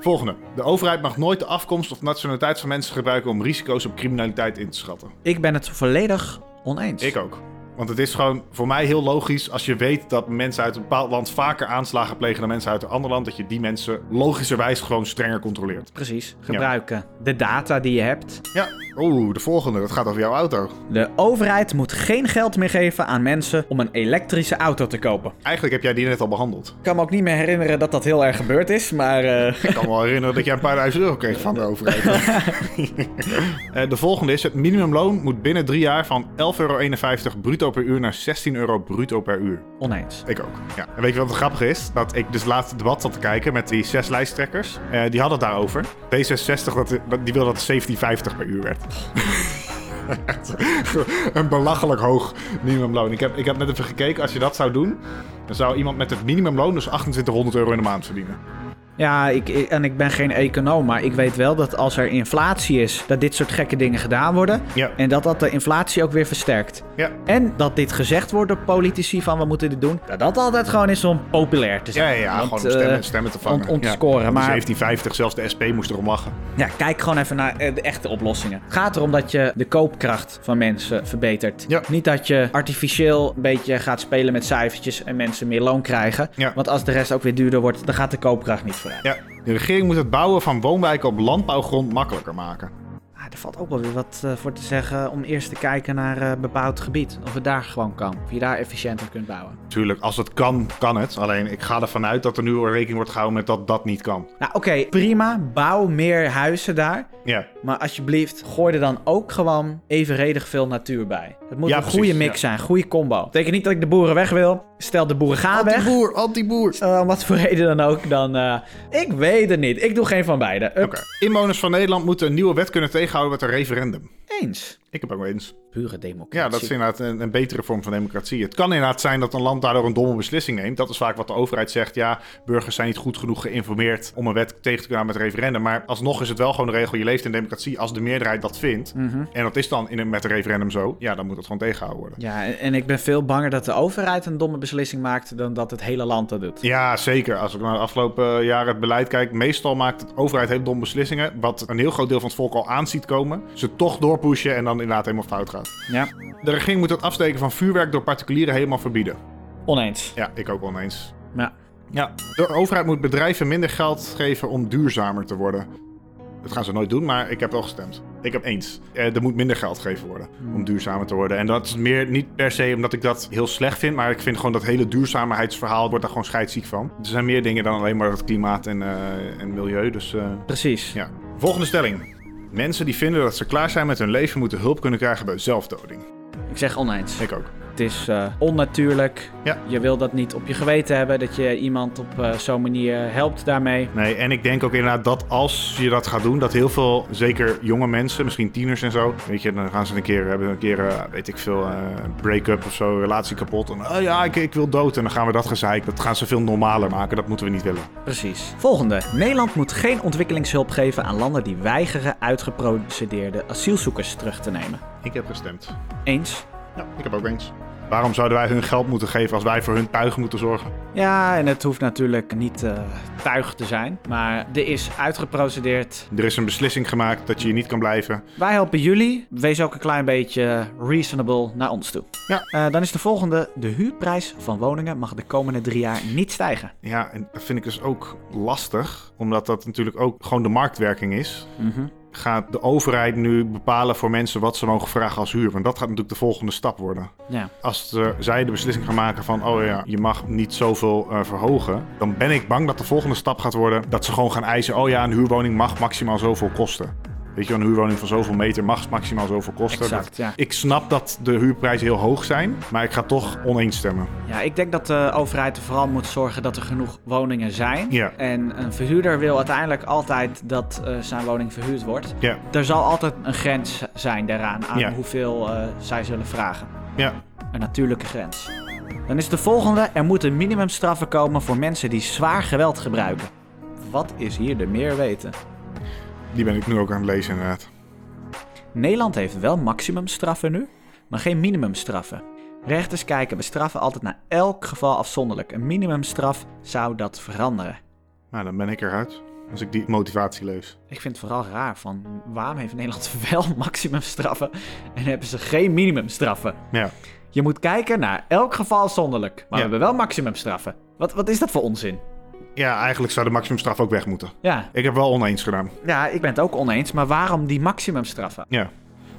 Volgende. De overheid mag nooit de afkomst of nationaliteit van mensen gebruiken om risico's op criminaliteit in te schatten. Ik ben het volledig oneens. Ik ook. Want het is gewoon voor mij heel logisch als je weet dat mensen uit een bepaald land vaker aanslagen plegen dan mensen uit een ander land, dat je die mensen logischerwijs gewoon strenger controleert. Precies. Gebruiken de data die je hebt. Ja, oeh, de volgende, dat gaat over jouw auto. De overheid moet geen geld meer geven aan mensen om een elektrische auto te kopen. Eigenlijk heb jij die net al behandeld. Ik kan me ook niet meer herinneren dat dat heel erg gebeurd is, maar... eh, Ik kan me wel herinneren dat jij een paar duizend euro kreeg van de overheid. Eh, de volgende is: het minimumloon moet binnen drie jaar van 11,51 euro bruto per uur naar 16 euro bruto per uur. oneens. Ik ook. Ja. En weet je wat het grappige is? Dat ik dus laatst het debat zat te kijken met die zes lijsttrekkers. Eh, die hadden het daarover. D66 dat, dat- die wilde dat het 17,50 per uur werd. Een belachelijk hoog minimumloon. Ik heb, ik heb net even gekeken. Als je dat zou doen, dan zou iemand met het minimumloon dus 2800 euro in de maand verdienen. Ja, ik, ik- en ik ben geen econoom, maar ik weet wel dat als er inflatie is, dat dit soort gekke dingen gedaan worden. Ja. En dat dat de inflatie ook weer versterkt. Ja. En dat dit gezegd wordt door politici van we moeten dit doen. Dat dat altijd gewoon is om populair te zijn. ja, ja Want, gewoon om stemmen, eh, stemmen te vangen. om- om te scoren, Want maar- 1750, zelfs de SP moest erom lachen. Ja, kijk gewoon even naar eh, de echte oplossingen. Het gaat erom dat je de koopkracht van mensen verbetert. Niet dat je artificieel een beetje gaat spelen met cijfertjes en mensen meer loon krijgen. Ja. Want als de rest ook weer duurder wordt, dan gaat de koopkracht niet vooruit. Ja, de regering moet het bouwen van woonwijken op landbouwgrond makkelijker maken. Ah, er valt ook wel weer wat eh, voor te zeggen om eerst te kijken naar eh bebouwd gebied. Of het daar gewoon kan. Of je daar efficiënter kunt bouwen. Tuurlijk, als het kan, kan het. Alleen ik ga ervan uit dat er nu rekening wordt gehouden met dat dat niet kan. Nou, oké, prima. Bouw meer huizen daar. Ja, Maar alsjeblieft, gooi er dan ook gewoon evenredig veel natuur bij. Het moet Ja, een precies, goede mix ja. zijn, goede combo. Betekent niet dat ik de boeren weg wil. Stel, de boeren gaan weg. anti-boer, anti-boer. Eh, om wat voor reden dan ook, dan... eh, ik weet het niet. Ik doe geen van beide. Oké. Inwoners van Nederland moeten een nieuwe wet kunnen tegenhouden met een referendum. Eens. Ik heb ook wel eens. Pure democratie. Ja, dat is inderdaad een, een betere vorm van democratie. Het kan inderdaad zijn dat een land daardoor een domme beslissing neemt. Dat is vaak wat de overheid zegt. Ja, burgers zijn niet goed genoeg geïnformeerd om een wet tegen te kunnen houden met referendum. Maar alsnog is het wel gewoon de regel. Je leeft in democratie als de meerderheid dat vindt. Mhm. En dat is dan in een, met een referendum zo. Ja, dan moet het gewoon tegengehouden worden. Ja, en- en ik ben veel banger dat de overheid een domme beslissing maakt... dan dat het hele land dat doet. Ja, zeker. Als ik naar de afgelopen jaren het beleid kijk, meestal maakt de overheid hele domme beslissingen. Wat een heel groot deel van het volk al aan ziet komen. Ze toch doorpushen en dan inderdaad helemaal fout gaat. Ja. De regering moet het afsteken van vuurwerk door particulieren helemaal verbieden. Oneens. Ja, ik ook wel eens. Ja. Ja, de overheid moet bedrijven minder geld geven om duurzamer te worden. Dat gaan ze nooit doen, maar ik heb wel gestemd. Ik heb eens. Eh, er moet minder geld gegeven worden om duurzamer te worden. En dat is meer niet per se omdat ik dat heel slecht vind, maar ik vind gewoon dat hele duurzaamheidsverhaal wordt daar gewoon scheidsziek van. Er zijn meer dingen dan alleen maar het klimaat en, eh, en milieu. Dus eh, Precies. ja. Volgende stelling. Mensen die vinden dat ze klaar zijn met hun leven moeten hulp kunnen krijgen bij zelfdoding. Ik zeg oneens. Ik ook. Het is eh, onnatuurlijk. Ja. Je wil dat niet op je geweten hebben, dat je iemand op eh, zo'n manier helpt daarmee. Nee, en ik denk ook inderdaad dat als je dat gaat doen, dat heel veel, zeker jonge mensen, misschien tieners en zo, weet je, dan gaan ze een keer, hebben een keer, eh, weet ik veel, break-up of zo, relatie kapot. En oh ja, ik, ik wil dood. En dan gaan we dat gezeik, dat gaan ze veel normaler maken. Dat moeten we niet willen. Precies. Volgende. Nederland moet geen ontwikkelingshulp geven aan landen die weigeren uitgeprocedeerde asielzoekers terug te nemen. Ik heb gestemd. Eens? Ja, ik heb ook eens. Waarom zouden wij hun geld moeten geven als wij voor hun tuig moeten zorgen? Ja, en het hoeft natuurlijk niet eh, tuig te zijn. Maar er is uitgeprocedeerd. Er is een beslissing gemaakt dat je hier niet kan blijven. Wij helpen jullie. Wees ook een klein beetje reasonable naar ons toe. Ja. Eh, dan is de volgende. De huurprijs van woningen mag de komende drie jaar niet stijgen. Ja, en dat vind ik dus ook lastig, omdat dat natuurlijk ook gewoon de marktwerking is. Mhm. Gaat de overheid nu bepalen voor mensen wat ze mogen vragen als huur? Want dat gaat natuurlijk de volgende stap worden. Ja. Als de- zij de beslissing gaan maken van, oh ja, je mag niet zoveel eh, verhogen, dan ben ik bang dat de volgende stap gaat worden dat ze gewoon gaan eisen, oh ja, een huurwoning mag maximaal zoveel kosten. Weet je, een huurwoning van zoveel meter mag maximaal zoveel kosten. Exact, Dat- ja. Ik snap dat de huurprijzen heel hoog zijn, maar ik ga toch oneens stemmen. Ja, ik denk dat de overheid er vooral moet zorgen dat er genoeg woningen zijn. Ja. En een verhuurder wil uiteindelijk altijd dat eh, zijn woning verhuurd wordt. Ja, Er zal altijd een grens zijn daaraan, aan Ja. hoeveel eh, zij zullen vragen. ja. Een natuurlijke grens. Dan is de volgende: er moeten minimumstraffen komen voor mensen die zwaar geweld gebruiken. Wat is hier de meer weten? Die ben ik nu ook aan het lezen inderdaad. Nederland heeft wel maximumstraffen nu, maar geen minimumstraffen. Rechters kijken bestraffen altijd naar elk geval afzonderlijk. Een minimumstraf zou dat veranderen. Nou, dan ben ik eruit. Als ik die motivatie lees. Ik vind het vooral raar van waarom heeft Nederland wel maximumstraffen en hebben ze geen minimumstraffen? Ja. Je moet kijken naar elk geval afzonderlijk. Maar we hebben wel maximumstraffen. Wat, wat is dat voor onzin? Ja, eigenlijk zou de maximumstraf ook weg moeten. Ja. Ik heb wel oneens gedaan. ja, ik ben het ook oneens. Maar waarom die maximumstraffen? Ja.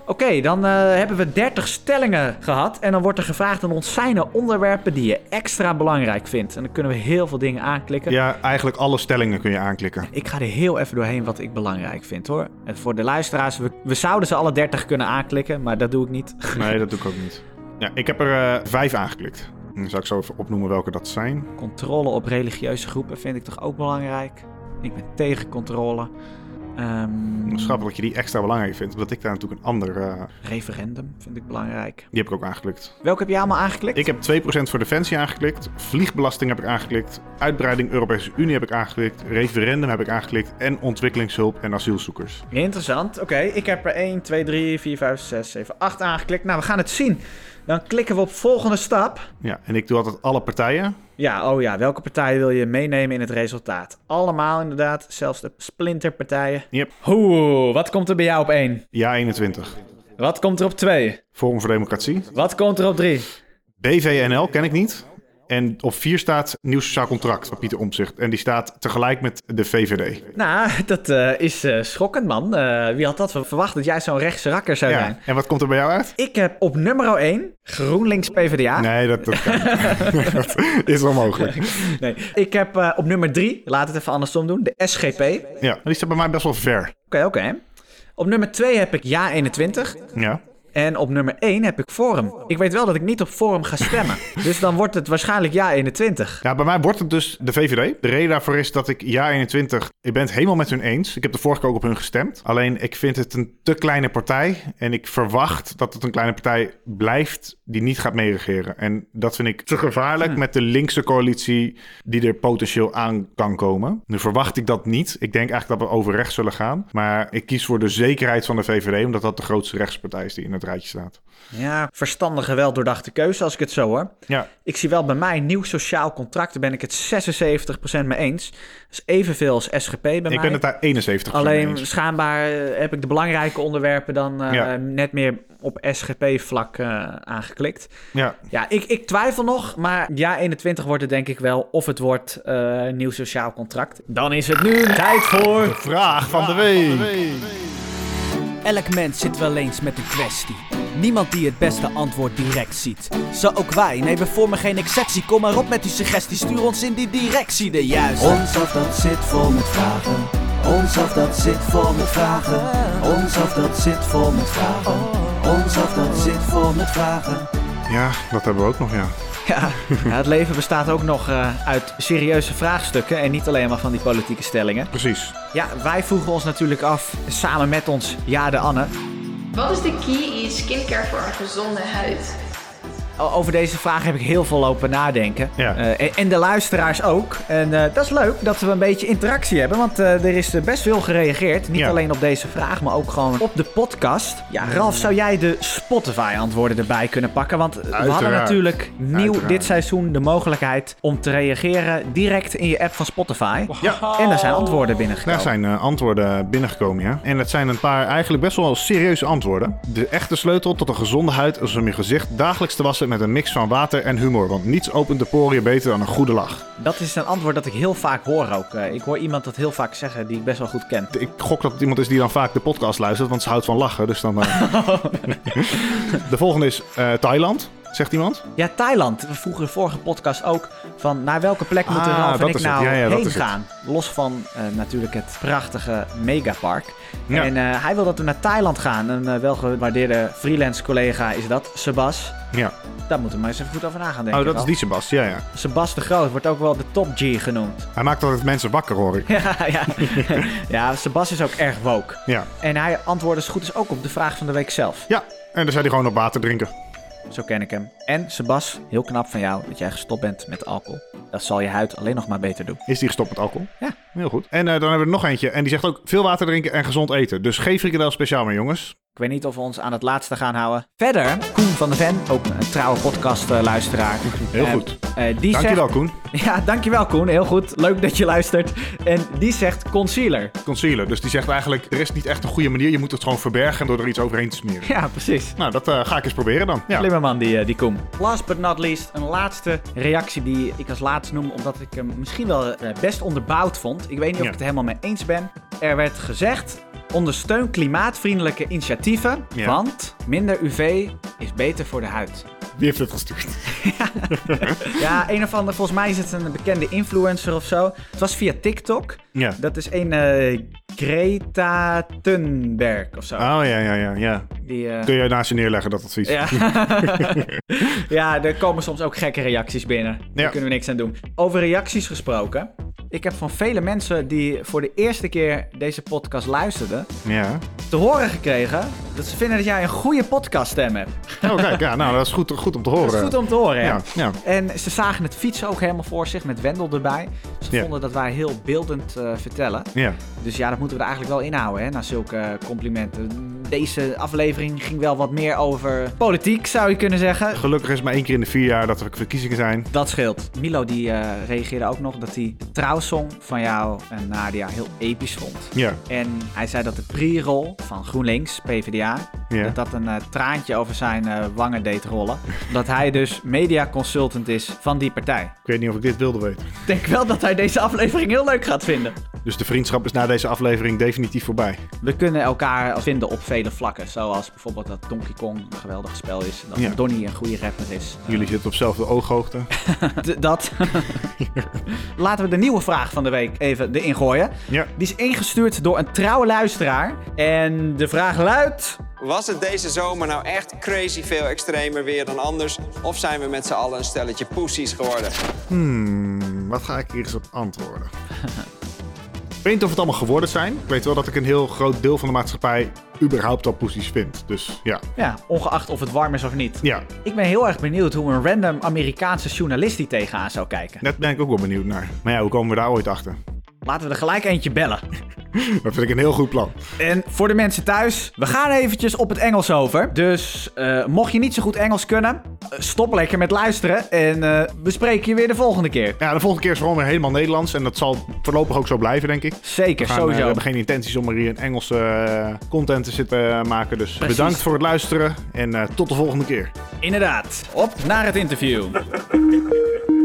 Oké, dan eh, hebben we 30 stellingen gehad. En dan wordt er gevraagd aan ons zijn er onderwerpen die je extra belangrijk vindt. En dan kunnen we heel veel dingen aanklikken. ja, eigenlijk alle stellingen kun je aanklikken. Ik ga er heel even doorheen wat ik belangrijk vind hoor. En voor de luisteraars, we, we zouden ze alle 30 kunnen aanklikken, maar dat doe ik niet. Nee, dat doe ik ook niet. Ja, ik heb er eh, vijf aangeklikt. Dan zal ik zo even opnoemen welke dat zijn. Controle op religieuze groepen vind ik toch ook belangrijk. Ik ben tegen controle. Ehm, Het is grappig dat je die extra belangrijk vindt, omdat ik daar natuurlijk een ander... eh, referendum vind ik belangrijk. die heb ik ook aangeklikt. Welke heb je allemaal aangeklikt? Ik heb 2% voor defensie aangeklikt. Vliegbelasting heb ik aangeklikt. Uitbreiding Europese Unie heb ik aangeklikt. Referendum heb ik aangeklikt. En ontwikkelingshulp en asielzoekers. Interessant. Oké, ik heb er 1, 2, 3, 4, 5, 6, 7, 8 aangeklikt. Nou, we gaan het zien. Dan klikken we op volgende stap. Ja, en ik doe altijd alle partijen. Ja, oh ja, welke partijen wil je meenemen in het resultaat? Allemaal inderdaad, zelfs de splinterpartijen. Yep. Oeh, wat komt er bij jou op 1? Ja 21. Wat komt er op 2? Forum voor Democratie. Wat komt er op 3? BVNL ken ik niet. En op 4 staat Nieuw Sociaal Contract van Pieter Omtzigt. En die staat tegelijk met de VVD. Nou, dat eh, is eh, schokkend, man. Eh, wie had dat verwacht dat jij zo'n rechtse rakker zou zijn? Ja. En wat komt er bij jou uit? Ik heb op nummer 1 GroenLinks PvdA. Nee, dat, dat kan dat is onmogelijk. Nee. Ik heb op nummer 3, laat het even andersom doen, de SGP. Oké, Ja, die staat bij mij best wel ver. oké. Op nummer 2 heb ik Ja 21. Ja. En op nummer 1 heb ik Forum. Ik weet wel dat ik niet op Forum ga stemmen. dus dan wordt het waarschijnlijk Ja 21. Ja, bij mij wordt het dus de VVD. De reden daarvoor is dat ik ja 21, ik ben het helemaal met hun eens. Ik heb de vorige keer ook op hun gestemd. Alleen ik vind het een te kleine partij. En ik verwacht dat het een kleine partij blijft die niet gaat meeregeren. En dat vind ik te gevaarlijk met de linkse coalitie die er potentieel aan kan komen. Nu verwacht ik dat niet. Ik denk eigenlijk dat we over rechts zullen gaan. Maar ik kies voor de zekerheid van de VVD, omdat dat de grootste rechtspartij is die in het rijtje staat. Ja, verstandige, wel doordachte keuze als ik het zo hoor. Ja, Ik zie wel bij mij nieuw sociaal contract. Daar ben ik het 76% mee eens. Dat is evenveel als SGP bij mij. ik ben het daar 71 Alleen mee eens. schijnbaar eh, heb ik de belangrijke onderwerpen dan eh, Ja. net meer op SGP-vlak eh, aangeklikt. Ja, Ja, ik, ik twijfel nog, maar ja, 21 wordt het denk ik wel. Of het wordt nieuw sociaal contract. Dan is het nu tijd voor... vraag van de week. Elk mens zit wel eens met een kwestie. Niemand die het beste antwoord direct ziet. Zo ook wij, nee we vormen geen exceptie. Kom maar op met uw suggestie, stuur ons in die directie de juiste. Ons af dat zit vol met vragen. Ons af dat zit vol met vragen. Ons af dat zit vol met vragen. Ons af dat zit vol met vragen. Ja, dat hebben we ook nog, ja. Ja, het leven bestaat ook nog eh, uit serieuze vraagstukken en niet alleen maar van die politieke stellingen. Precies. Ja, wij vroegen ons natuurlijk af, samen met ons, ja de Anne, Wat is de key in skincare voor een gezonde huid? Over deze vraag heb ik heel veel lopen nadenken. Ja. Eh, en, en de luisteraars ook. En eh, dat is leuk dat we een beetje interactie hebben. Want eh, er is best veel gereageerd. Niet Ja. alleen op deze vraag, maar ook gewoon op de podcast. Ja, Ralf, zou jij de Spotify-antwoorden erbij kunnen pakken? Want we hadden natuurlijk nieuw Uiteraard. dit seizoen de mogelijkheid om te reageren direct in je app van Spotify. Ja. En daar zijn antwoorden binnengekomen. Daar zijn antwoorden binnengekomen, ja. En het zijn een paar eigenlijk best wel serieuze antwoorden. De echte sleutel tot een gezonde huid is om je gezicht dagelijks te wassen met een mix van water en humor. Want niets opent de poriën beter dan een goede lach. Dat is een antwoord dat ik heel vaak hoor ook. Eh, ik hoor iemand dat heel vaak zeggen die ik best wel goed ken. Ik gok dat het iemand is die dan vaak de podcast luistert, want ze houdt van lachen. Dus dan. eh. de volgende is eh, Thailand, zegt iemand. Ja, Thailand. We vroegen de vorige podcast ook van naar welke plek moeten Ah, Ralf en ik nou Ja, ja, dat heen het. gaan. Los van eh, natuurlijk het prachtige megapark. Ja. En eh, hij wil dat we naar Thailand gaan. Een uh, welgewaardeerde freelance collega is dat, Sebas. Ja. Daar moeten we maar eens even goed over na gaan denken. Oh, dat is die Sebas. Ja, ja. Sebas de Groot wordt ook wel de top G genoemd. Hij maakt altijd mensen wakker, hoor ik. ja, ja. ja, Sebas is ook erg woke. Ja. En hij antwoordde zo goed is ook op de vraag van de week zelf. Ja. En dan zei hij gewoon op water drinken. Zo ken ik hem. En Sebas, heel knap van jou dat jij gestopt bent met alcohol. Dat zal je huid alleen nog maar beter doen. Is die gestopt met alcohol? Ja. Heel goed. En eh, dan hebben we er nog eentje. En die zegt ook veel water drinken en gezond eten. Dus geen frikandel speciaal meer, jongens. Ik weet niet of we ons aan het laatste gaan houden. Verder, Koen van de Ven, ook een trouwe podcastluisteraar. Heel Eh, goed. eh, die Dankjewel, zegt, Koen. Ja, dankjewel Koen. Heel goed. Leuk dat je luistert. En die zegt concealer. Concealer. Dus die zegt eigenlijk, er is niet echt een goede manier. Je moet het gewoon verbergen door er iets overheen te smeren. Ja, precies. Nou, dat eh, ga ik eens proberen dan. Ja. Slimme man, die, eh, die Koen. Last but not least, een laatste reactie die ik als laatste noem, omdat ik hem misschien wel best onderbouwd vond. Ik weet niet of Ja. ik het helemaal mee eens ben. Er werd gezegd, ondersteun klimaatvriendelijke initiatieven, Ja. want minder UV is beter voor de huid. Wie heeft het gestuurd? Ja, een of ander, volgens mij is het een bekende influencer of zo. Het was via TikTok. Ja. Dat is een eh, Greta Thunberg of zo. Oh, ja, ja, ja. ja. Die, eh, Kun je naast je neerleggen, dat advies? Ja. ja, er komen soms ook gekke reacties binnen. Daar Ja. kunnen we niks aan doen. Over reacties gesproken. Ik heb van vele mensen die voor de eerste keer deze podcast luisterden, Ja. te horen gekregen dat ze vinden dat jij een goede podcaststem hebt. Oh, kijk. Ja, nou, dat is goed, goed om te horen. Dat is goed om te horen, ja. Ja. En ze zagen het fietsen ook helemaal voor zich met Wendel erbij. Ze vonden dat wij heel beeldend eh, vertellen. Ja. Dus ja, dat moeten we er eigenlijk wel inhouden, hè, na zulke complimenten. Deze aflevering ging wel wat meer over politiek, zou je kunnen zeggen. Gelukkig is maar één keer in de vier jaar dat er verkiezingen zijn. Dat scheelt. Milo die eh, reageerde ook nog dat hij de trouwsong van jou en Nadia heel episch vond. Ja. En hij zei dat de pre-roll van GroenLinks, PvdA, Ja. dat dat een eh, traantje over zijn eh, wangen deed rollen. dat hij dus media consultant is van die partij. Ik weet niet of ik dit wilde weten. Ik denk wel dat hij deze aflevering heel leuk gaat vinden. Dus de vriendschap is na deze aflevering definitief voorbij. We kunnen elkaar vinden op vele vlakken. Zoals bijvoorbeeld dat Donkey Kong een geweldig spel is. Dat Ja. Donnie een goede rapper is. Jullie zitten op dezelfde ooghoogte. Dat. Laten we de nieuwe vraag van de week even erin gooien. Ja. Die is ingestuurd door een trouwe luisteraar. En de vraag luidt... Was het deze zomer nou echt crazy veel extremer weer dan anders? Of zijn we met z'n allen een stelletje poesies geworden? Hmm, wat ga ik hier eens op antwoorden? ik weet niet of het allemaal geworden zijn. Ik weet wel dat ik een heel groot deel van de maatschappij überhaupt al poesies vind. Dus ja, Ja, ongeacht of het warm is of niet. ja. Ik ben heel erg benieuwd hoe een random Amerikaanse journalist die tegenaan zou kijken. Net ben ik ook wel benieuwd naar. Maar ja, hoe komen we daar ooit achter? Laten we er gelijk eentje bellen. Dat vind ik een heel goed plan. En voor de mensen thuis, we gaan eventjes op het Engels over. Dus eh, mocht je niet zo goed Engels kunnen, eh, stop lekker met luisteren. En eh, we spreken je weer de volgende keer. Ja, de volgende keer is gewoon weer helemaal Nederlands. En dat zal voorlopig ook zo blijven, denk ik. Zeker, We, gaan, sowieso. we hebben geen intenties om er hier een Engelse content te zitten maken. Dus Precies. bedankt voor het luisteren. En tot de volgende keer. Inderdaad. Op naar het interview.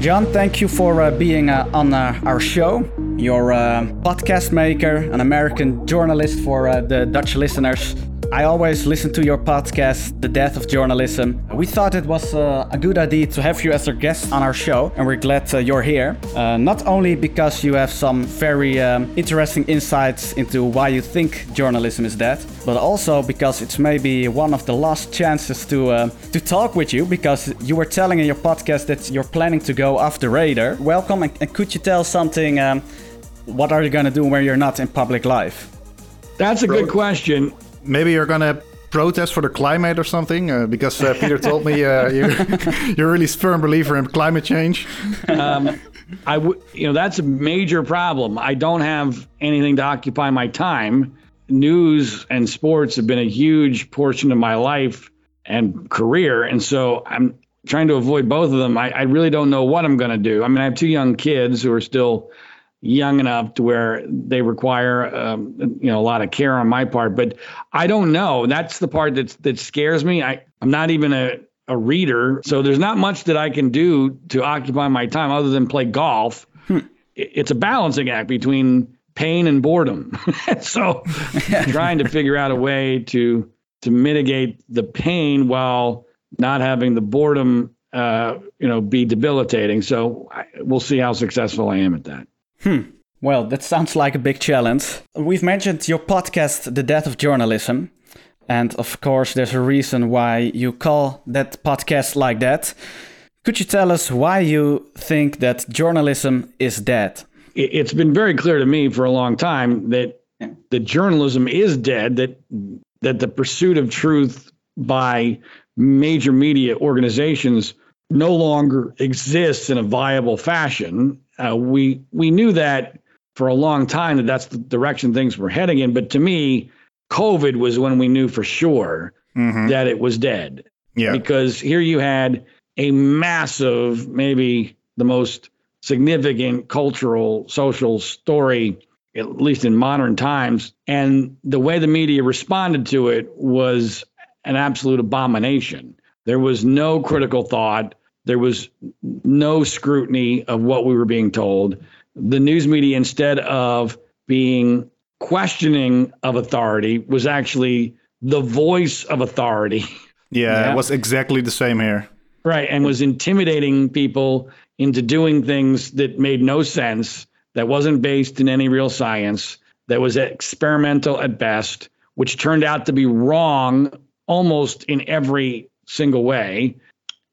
John, thank you for uh, being uh, on uh, our show. You're a podcast maker, an American journalist for uh, the Dutch listeners. I always listen to your podcast, The Death of Journalism. We thought it was uh, a good idea to have you as a guest on our show, and we're glad uh, you're here. Uh, not only because you have some very um, interesting insights into why you think journalism is dead, but also because it's maybe one of the last chances to uh, to talk with you. Because you were telling in your podcast that you're planning to go off the radar. Welcome, and, and could you tell something? Um, what are you gonna do when you're not in public life? That's a good question. Maybe you're gonna protest for the climate or something? Uh, because uh, Peter told me uh, you're, you're a really firm believer in climate change. I would, you know, that's a major problem. I don't have anything to occupy my time. News and sports have been a huge portion of my life and career, and so I'm trying to avoid both of them. I, I really don't know what I'm going to do. I mean, I have two young kids who are still young enough to where they require um, you know a lot of care on my part but i don't know. That's the part that's that scares me. I i'm not even a a reader so there's not much that i can do to occupy my time other than play golf. I- it's a balancing act between pain and boredom. So trying to figure out a way to to mitigate the pain while not having the boredom uh, you know be debilitating. So I, we'll see how successful i am at that Hmm. Well, that sounds like a big challenge. We've mentioned your podcast, The Death of Journalism. And of course, there's a reason why you call that podcast like that. Could you tell us why you think that journalism is dead? it- it's been very clear to me for a long time that that journalism is dead that that the pursuit of truth by major media organizations no longer exists in a viable fashion. Uh, we we knew that for a long time that that's the direction things were heading in. But to me, COVID was when we knew for sure Mhm. that it was dead Yeah. because here you had a massive, maybe the most significant cultural, social story, at least in modern times. And the way the media responded to it was an absolute abomination. There was no critical thought, there was no scrutiny of what we were being told. The news media, instead of being questioning of authority, was actually the voice of authority. yeah, Yeah. it was exactly the same here. Right. And was intimidating people into doing things that made no sense, that wasn't based in any real science, that was experimental at best, which turned out to be wrong almost in every single way.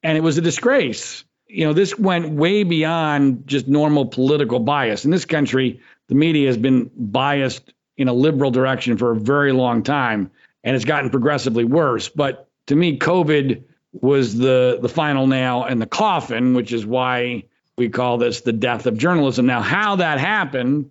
And it was a disgrace. You know, this went way beyond just normal political bias. In this country, the media has been biased in a liberal direction for a very long time, and it's gotten progressively worse. But to me, COVID was the the final nail in the coffin, which is why we call this the death of journalism. Now, how that happened,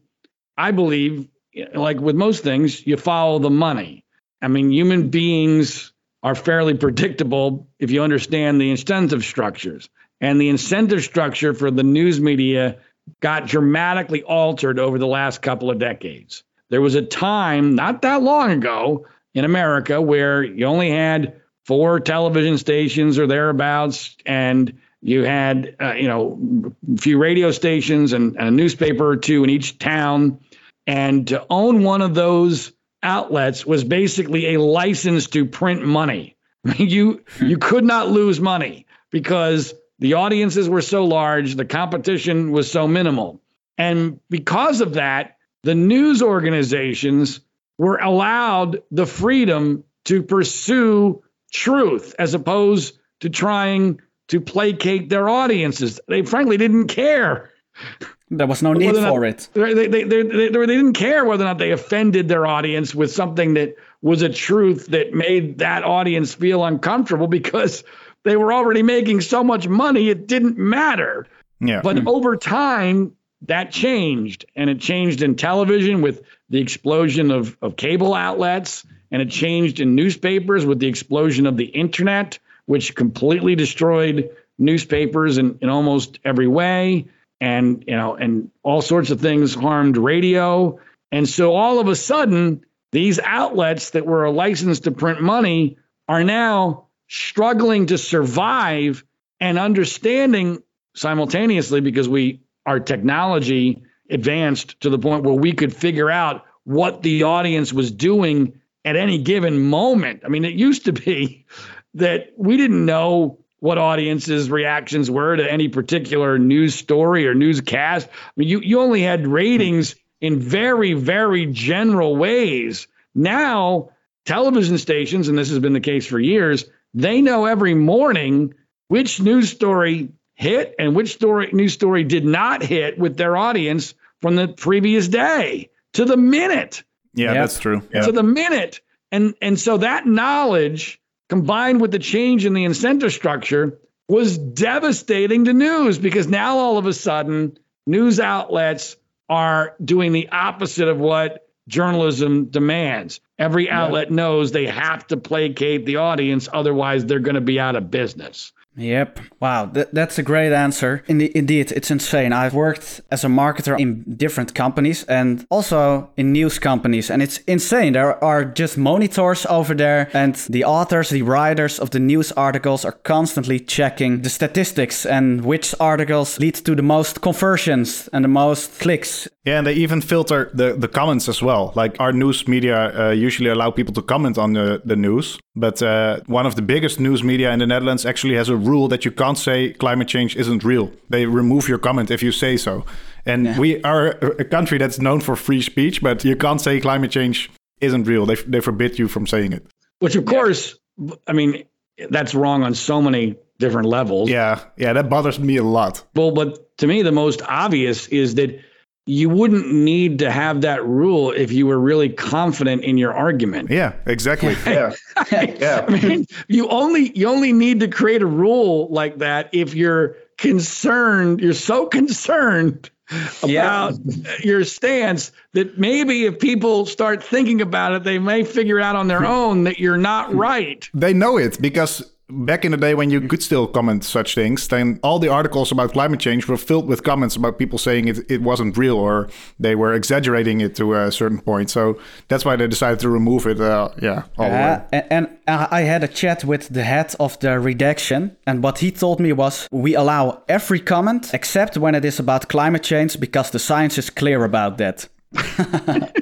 I believe, like with most things, you follow the money. I mean, human beings are fairly predictable if you understand the incentive structures. And the incentive structure for the news media got dramatically altered over the last couple of decades. There was a time not that long ago in America where you only had four television stations or thereabouts, and you had uh, you know a few radio stations and, and a newspaper or two in each town, and to own one of those outlets was basically a license to print money. you you could not lose money because the audiences were so large, the competition was so minimal, and because of that, the news organizations were allowed the freedom to pursue truth as opposed to trying to placate their audiences. They frankly didn't care. There was no need not- for it. They, they, they, they, they, they didn't care whether or not they offended their audience with something that was a truth that made that audience feel uncomfortable because they were already making so much money, it didn't matter. Yeah. But hmm. over time, that changed. And it changed in television with the explosion of, of cable outlets, and it changed in newspapers with the explosion of the internet, which completely destroyed newspapers in, in almost every way. And you know, and all sorts of things harmed radio. And so all of a sudden, these outlets that were licensed to print money are now struggling to survive and understanding simultaneously because we our technology advanced to the point where we could figure out what the audience was doing at any given moment. I mean, it used to be that we didn't know what audiences' reactions were to any particular news story or newscast. I mean, you, you only had ratings in very, very general ways. Now, television stations, and this has been the case for years, they know every morning which news story hit and which story news story did not hit with their audience from the previous day to the minute yeah, Yeah. that's true. Yeah. to the minute. And and so that knowledge combined with the change in the incentive structure was devastating to news because now all of a sudden news outlets are doing the opposite of what journalism demands. Every outlet knows they have to placate the audience otherwise they're going to be out of business. Yep. Wow, th- that's a great answer. Inde- indeed, it's insane. I've worked as a marketer in different companies and also in news companies, and it's insane. There are just monitors over there, and the authors, the writers of the news articles are constantly checking the statistics and which articles lead to the most conversions and the most clicks. Yeah, and they even filter the, the comments as well. Like our news media uh, usually allow people to comment on the, the news, but uh, one of the biggest news media in the Netherlands actually has a rule that you can't say climate change isn't real. They remove your comment if you say so. And we are a a country that's known for free speech, but you can't say climate change isn't real. They, they forbid you from saying it. Which of course, I mean, that's wrong on so many different levels. Yeah, yeah, that bothers me a lot. Well, but to me, the most obvious is that you wouldn't need to have that rule if you were really confident in your argument. Yeah, exactly. Yeah. Yeah. I mean, you only you only need to create a rule like that if you're concerned, you're so concerned Yeah. about your stance that maybe if people start thinking about it, they may figure out on their hmm. own that you're not right. they know it because back in the day when you could still comment such things, then all the articles about climate change were filled with comments about people saying it, it wasn't real or they were exaggerating it to a certain point. So that's why they decided to remove it. Uh, yeah, all the way. Uh, and, and uh, I had a chat with the head of the redaction, and what he told me was we allow every comment except when it is about climate change because the science is clear about that.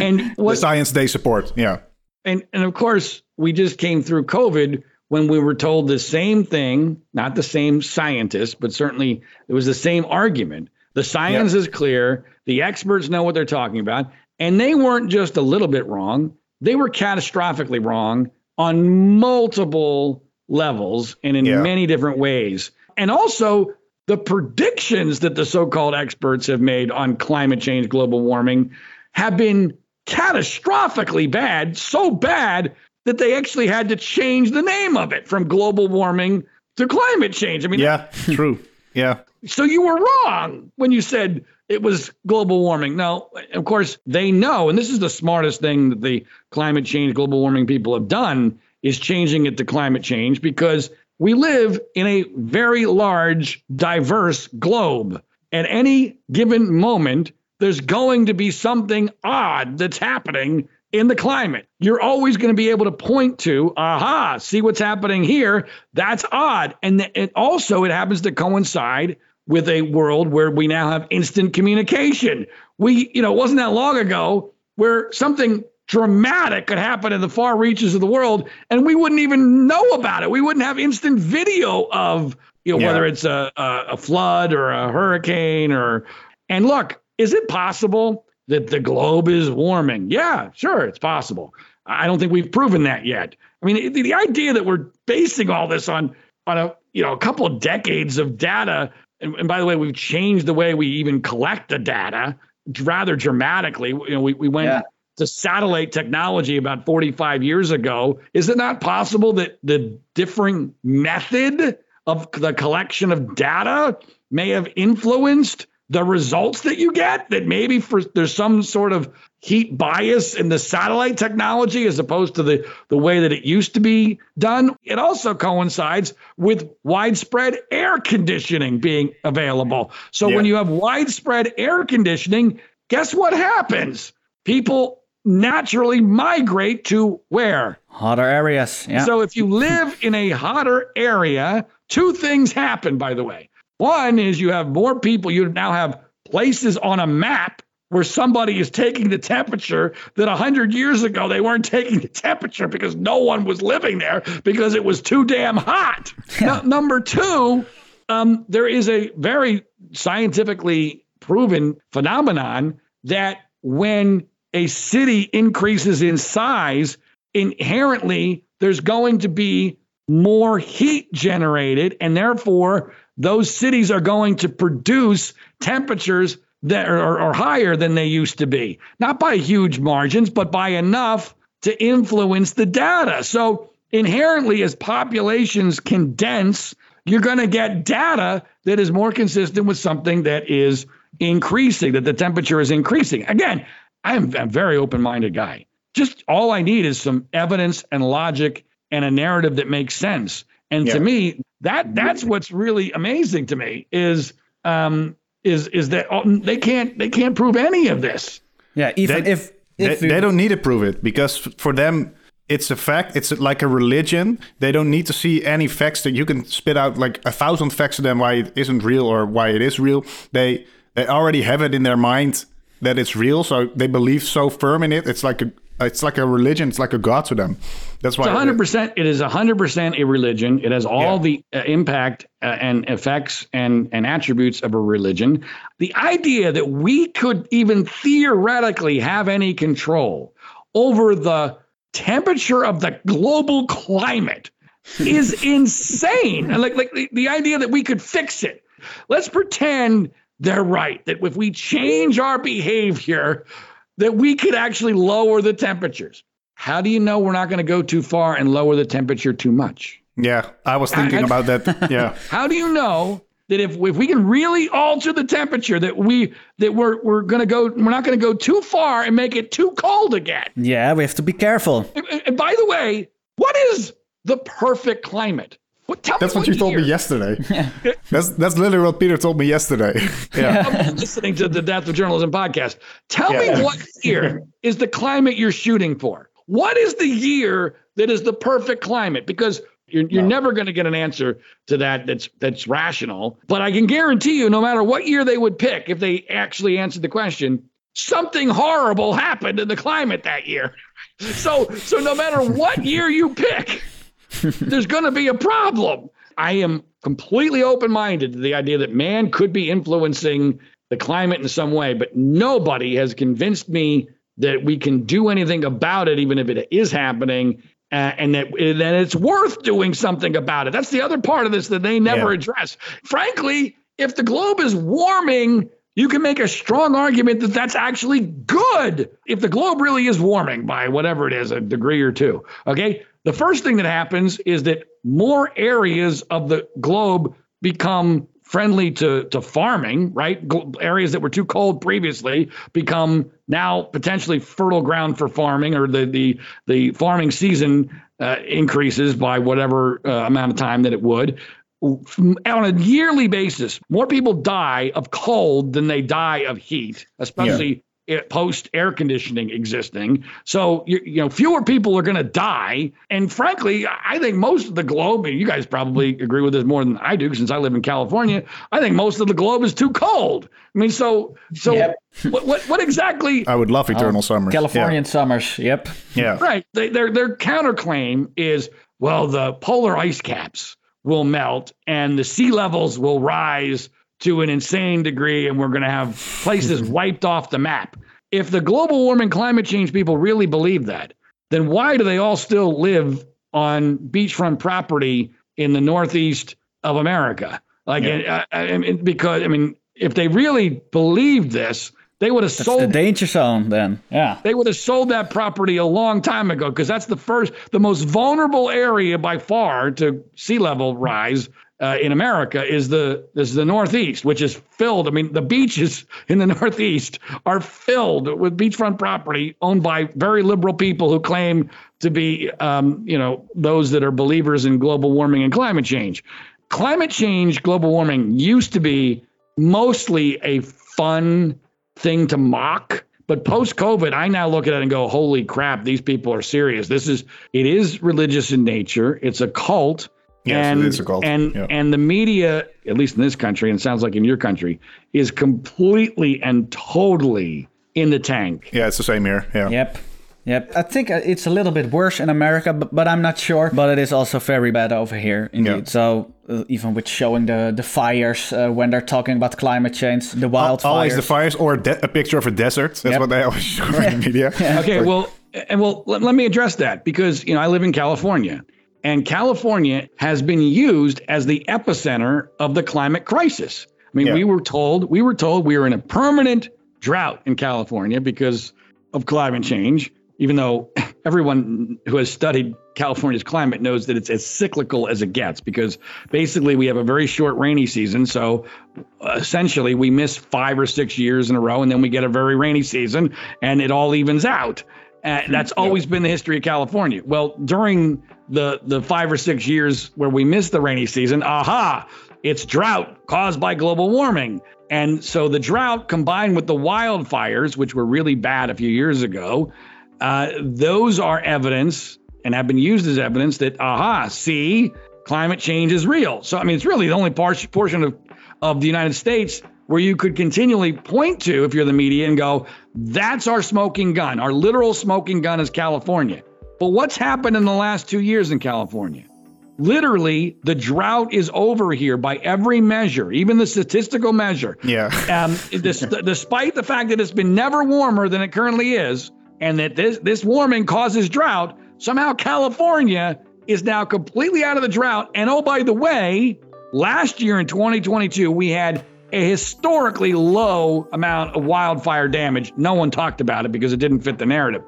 And The what science they support. Yeah. and and of course we just came through covid when we were told the same thing not the same scientists but certainly it was the same argument. The science is clear. The experts know what they're talking about. And they weren't just a little bit wrong. They were catastrophically wrong on multiple levels and in Yeah. many different ways. And also the predictions that the so-called experts have made on climate change global warming have been catastrophically bad, so bad that they actually had to change the name of it from global warming to climate change. I mean, Yeah, true. Yeah. so you were wrong when you said it was global warming. No, of course they know, and this is the smartest thing that the climate change, global warming people have done is changing it to climate change because we live in a very large, diverse globe. At any given moment, there's going to be something odd that's happening in the climate. You're always going to be able to point to, aha, see what's happening here. That's odd. And th- it also it happens to coincide with a world where we now have instant communication. We, you know, it wasn't that long ago where something dramatic could happen in the far reaches of the world and we wouldn't even know about it. We wouldn't have instant video of, you know, Yeah. whether it's a, a, a flood or a hurricane or, and look, is it possible that the globe is warming? Yeah, sure, it's possible. I don't think we've proven that yet. I mean, the, the idea that we're basing all this on on a you know a couple of decades of data, and, and by the way, we've changed the way we even collect the data rather dramatically. You know, we we went Yeah. to satellite technology about 45 years ago. Is it not possible that the differing method of the collection of data may have influenced the results that you get that maybe for there's some sort of heat bias in the satellite technology as opposed to the the way that it used to be done it also coincides with widespread air conditioning being available so when you have widespread air conditioning guess what happens people naturally migrate to where Hotter areas. Yeah. so if you live in a hotter area, two things happen, by the way. One is you have more people, you now have places on a map where somebody is taking the temperature that 100 years ago they weren't taking the temperature because no one was living there because it was too damn hot. Nu- number two, um, there is a very scientifically proven phenomenon that when a city increases in size, inherently there's going to be more heat generated, and therefore those cities are going to produce temperatures that are, are higher than they used to be. Not by huge margins, but by enough to influence the data. So inherently, as populations condense, you're going to get data that is more consistent with something that is increasing, that the temperature is increasing. Again, I'm a very open minded guy. Just all I need is some evidence and logic and a narrative that makes sense. And to me, that that's what's really amazing to me is um, is is that oh, they can't they can't prove any of this. yeah. Even They- if They, if you- they don't need to prove it because for them, it's a fact. It's like a religion. They don't need to see any facts that you can spit out like a thousand facts to them why it isn't real or why it is real. They they already have it in their mind that it's real, so they believe so firm in it. It's like a it's like a religion. It's like a god to them. That's why It's 100%. It is 100% a religion. It has all Yeah. the uh, impact uh, and effects and, and attributes of a religion. The idea that we could even theoretically have any control over the temperature of the global climate is insane. And like, like the, the idea that we could fix it. Let's pretend they're right. That if we change our behavior, that we could actually lower the temperatures. How do you know we're not going to go too far and lower the temperature too much? Yeah, I was thinking I- about that. Yeah. How do you know that if if we can really alter the temperature that we that we're we're going to go we're not going to go too far and make it too cold again? Yeah, we have to be careful. And, and by the way, what is the perfect climate? What, tell That's me what you told me year. yesterday. That's that's literally what Peter told me yesterday. Yeah. I'm listening to the Death of Journalism podcast. Tell me what year is the climate you're shooting for? What is the year that is the perfect climate? Because you're, you're never going to get an answer to that that's that's rational. But I can guarantee you, no matter what year they would pick, if they actually answered the question, something horrible happened in the climate that year. So so no matter what year you pick, there's going to be a problem. I am completely open minded to the idea that man could be influencing the climate in some way, but nobody has convinced me that we can do anything about it, even if it is happening. Uh, and that, that it's worth doing something about it. That's the other part of this that they never Yeah. address. Frankly, if the globe is warming, you can make a strong argument that that's actually good. If the globe really is warming by whatever it is, a degree or two, okay? The first thing that happens is that more areas of the globe become friendly to, to farming, right? Areas that were too cold previously become now potentially fertile ground for farming, or the the the farming season uh, increases by whatever uh, amount of time that it would. On a yearly basis, more people die of cold than they die of heat, especially post air conditioning existing. So you, you know, fewer people are going to die. And frankly, I think most of the globe, and you guys probably agree with this more than I do, since I live in California. I think most of the globe is too cold. I mean, so so Yep. what, what what exactly? I would love eternal oh, summers. Californian summers. Yep. Yeah. yeah. Right. They, their their counterclaim is, well, the polar ice caps will melt and the sea levels will rise to an insane degree, and we're going to have places wiped off the map. If the global warming, climate change people really believe that, then why do they all still live on beachfront property in the northeast of America? Like, uh, I mean, because I mean, if they really believed this, they would have The sold the danger zone then. Yeah. they would have sold that property a long time ago because that's the first, the most vulnerable area by far to sea level rise uh, in America is the is the Northeast, which is filled. I mean, the beaches in the Northeast are filled with beachfront property owned by very liberal people who claim to be, um, you know, those that are believers in global warming and climate change. Climate change, global warming used to be mostly a fun thing to mock. But post COVID, I now look at it and go, holy crap, these people are serious. This is, it is religious in nature. It's a cult. Yes, and, is a cult. And, Yeah. and the media, at least in this country, and it sounds like in your country, is completely and totally in the tank. Yeah, it's the same here. Yeah. Yep. Yep. I think uh, it's a little bit worse in America, but, but I'm not sure. But it is also very bad over here, indeed. Yeah. So uh, even with showing the the fires uh, when they're talking about climate change, the wildfires. Always the fires or a, de- a picture of a desert. That's Yep. what they always show in the media. Okay, well, and well, let, let me address that because you know I live in California, and California has been used as the epicenter of the climate crisis. I mean, Yeah. we were told we were told we were in a permanent drought in California because of climate change. Even though everyone who has studied California's climate knows that it's as cyclical as it gets, because basically we have a very short rainy season. So uh, essentially, we miss five or six years in a row, and then we get a very rainy season, and it all evens out. Uh, that's always been the history of California. Well, during the the five or six years where we missed the rainy season, aha, it's drought caused by global warming. And so the drought combined with the wildfires, which were really bad a few years ago, uh, those are evidence and have been used as evidence that, aha, see, climate change is real. So, I mean, it's really the only par- portion of, of the United States where you could continually point to, if you're the media, and go, that's our smoking gun. Our literal smoking gun is California. But what's happened in the last two years in California? Literally, the drought is over here by every measure, even the statistical measure. Yeah. Um, dis- despite the fact that it's been never warmer than it currently is, and that this this warming causes drought, somehow California is now completely out of the drought. And oh, by the way, last year in 2022, we had a historically low amount of wildfire damage. No one talked about it because it didn't fit the narrative.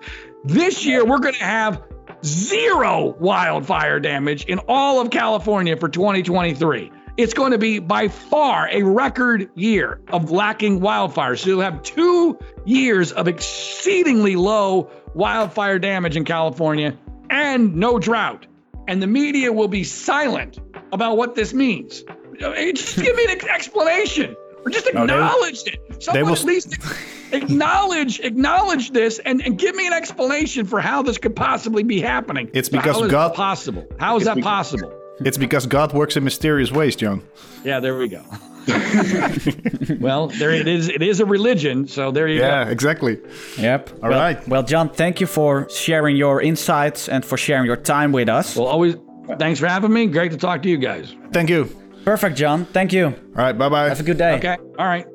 This year, we're going to have zero wildfire damage in all of California for 2023. It's going to be by far a record year of lacking wildfires. So you'll have two years of exceedingly low wildfire damage in California and no drought. And the media will be silent about what this means. Uh, Just give me an explanation or just No, they- acknowledge it. Someone will- at least acknowledge acknowledge this and, and give me an explanation for how this could possibly be happening. It's But because how is God- that possible. How is that possible? It's because God works in mysterious ways, John. Yeah, there we go. well, there it is. It is a religion, so there you Yeah, go. Yeah, exactly. Yep. All well, right. Well, John, thank you for sharing your insights and for sharing your time with us. Well, always thanks for having me. Great to talk to you guys. Thank you. Perfect, John. Thank you. All right, bye bye. Have a good day. Okay. All right.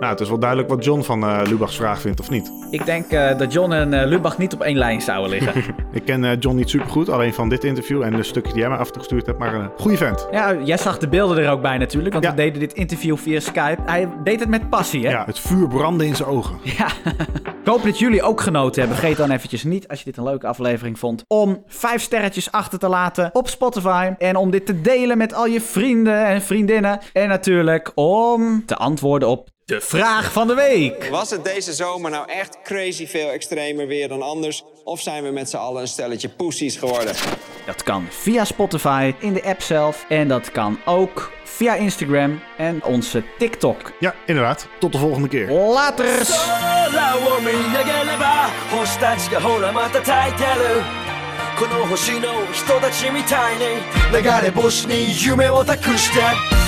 Nou, het is wel duidelijk wat John van eh Lubach's vraag vindt, of niet? Ik denk eh, dat John en eh, Lubach niet op één lijn zouden liggen. Ik ken John niet super goed, alleen van dit interview en de stukjes die jij mij afgestuurd hebt, maar een goede vent. ja, jij zag de beelden er ook bij natuurlijk, want Ja. we deden dit interview via Skype. Hij deed het met passie, hè? Ja, het vuur brandde in zijn ogen. Ja. Ik hoop dat jullie ook genoten hebben. Vergeet dan eventjes niet, als je dit een leuke aflevering vond, om vijf sterretjes achter te laten op Spotify. En om dit te delen met al je vrienden en vriendinnen. En natuurlijk om te antwoorden op de vraag van de week. Was het deze zomer nou echt crazy veel extremer weer dan anders? Of zijn we met z'n allen een stelletje poesies geworden? Dat kan via Spotify, in de app zelf. En dat kan ook via Instagram en onze TikTok. Ja, inderdaad. Tot de volgende keer. Laters! 空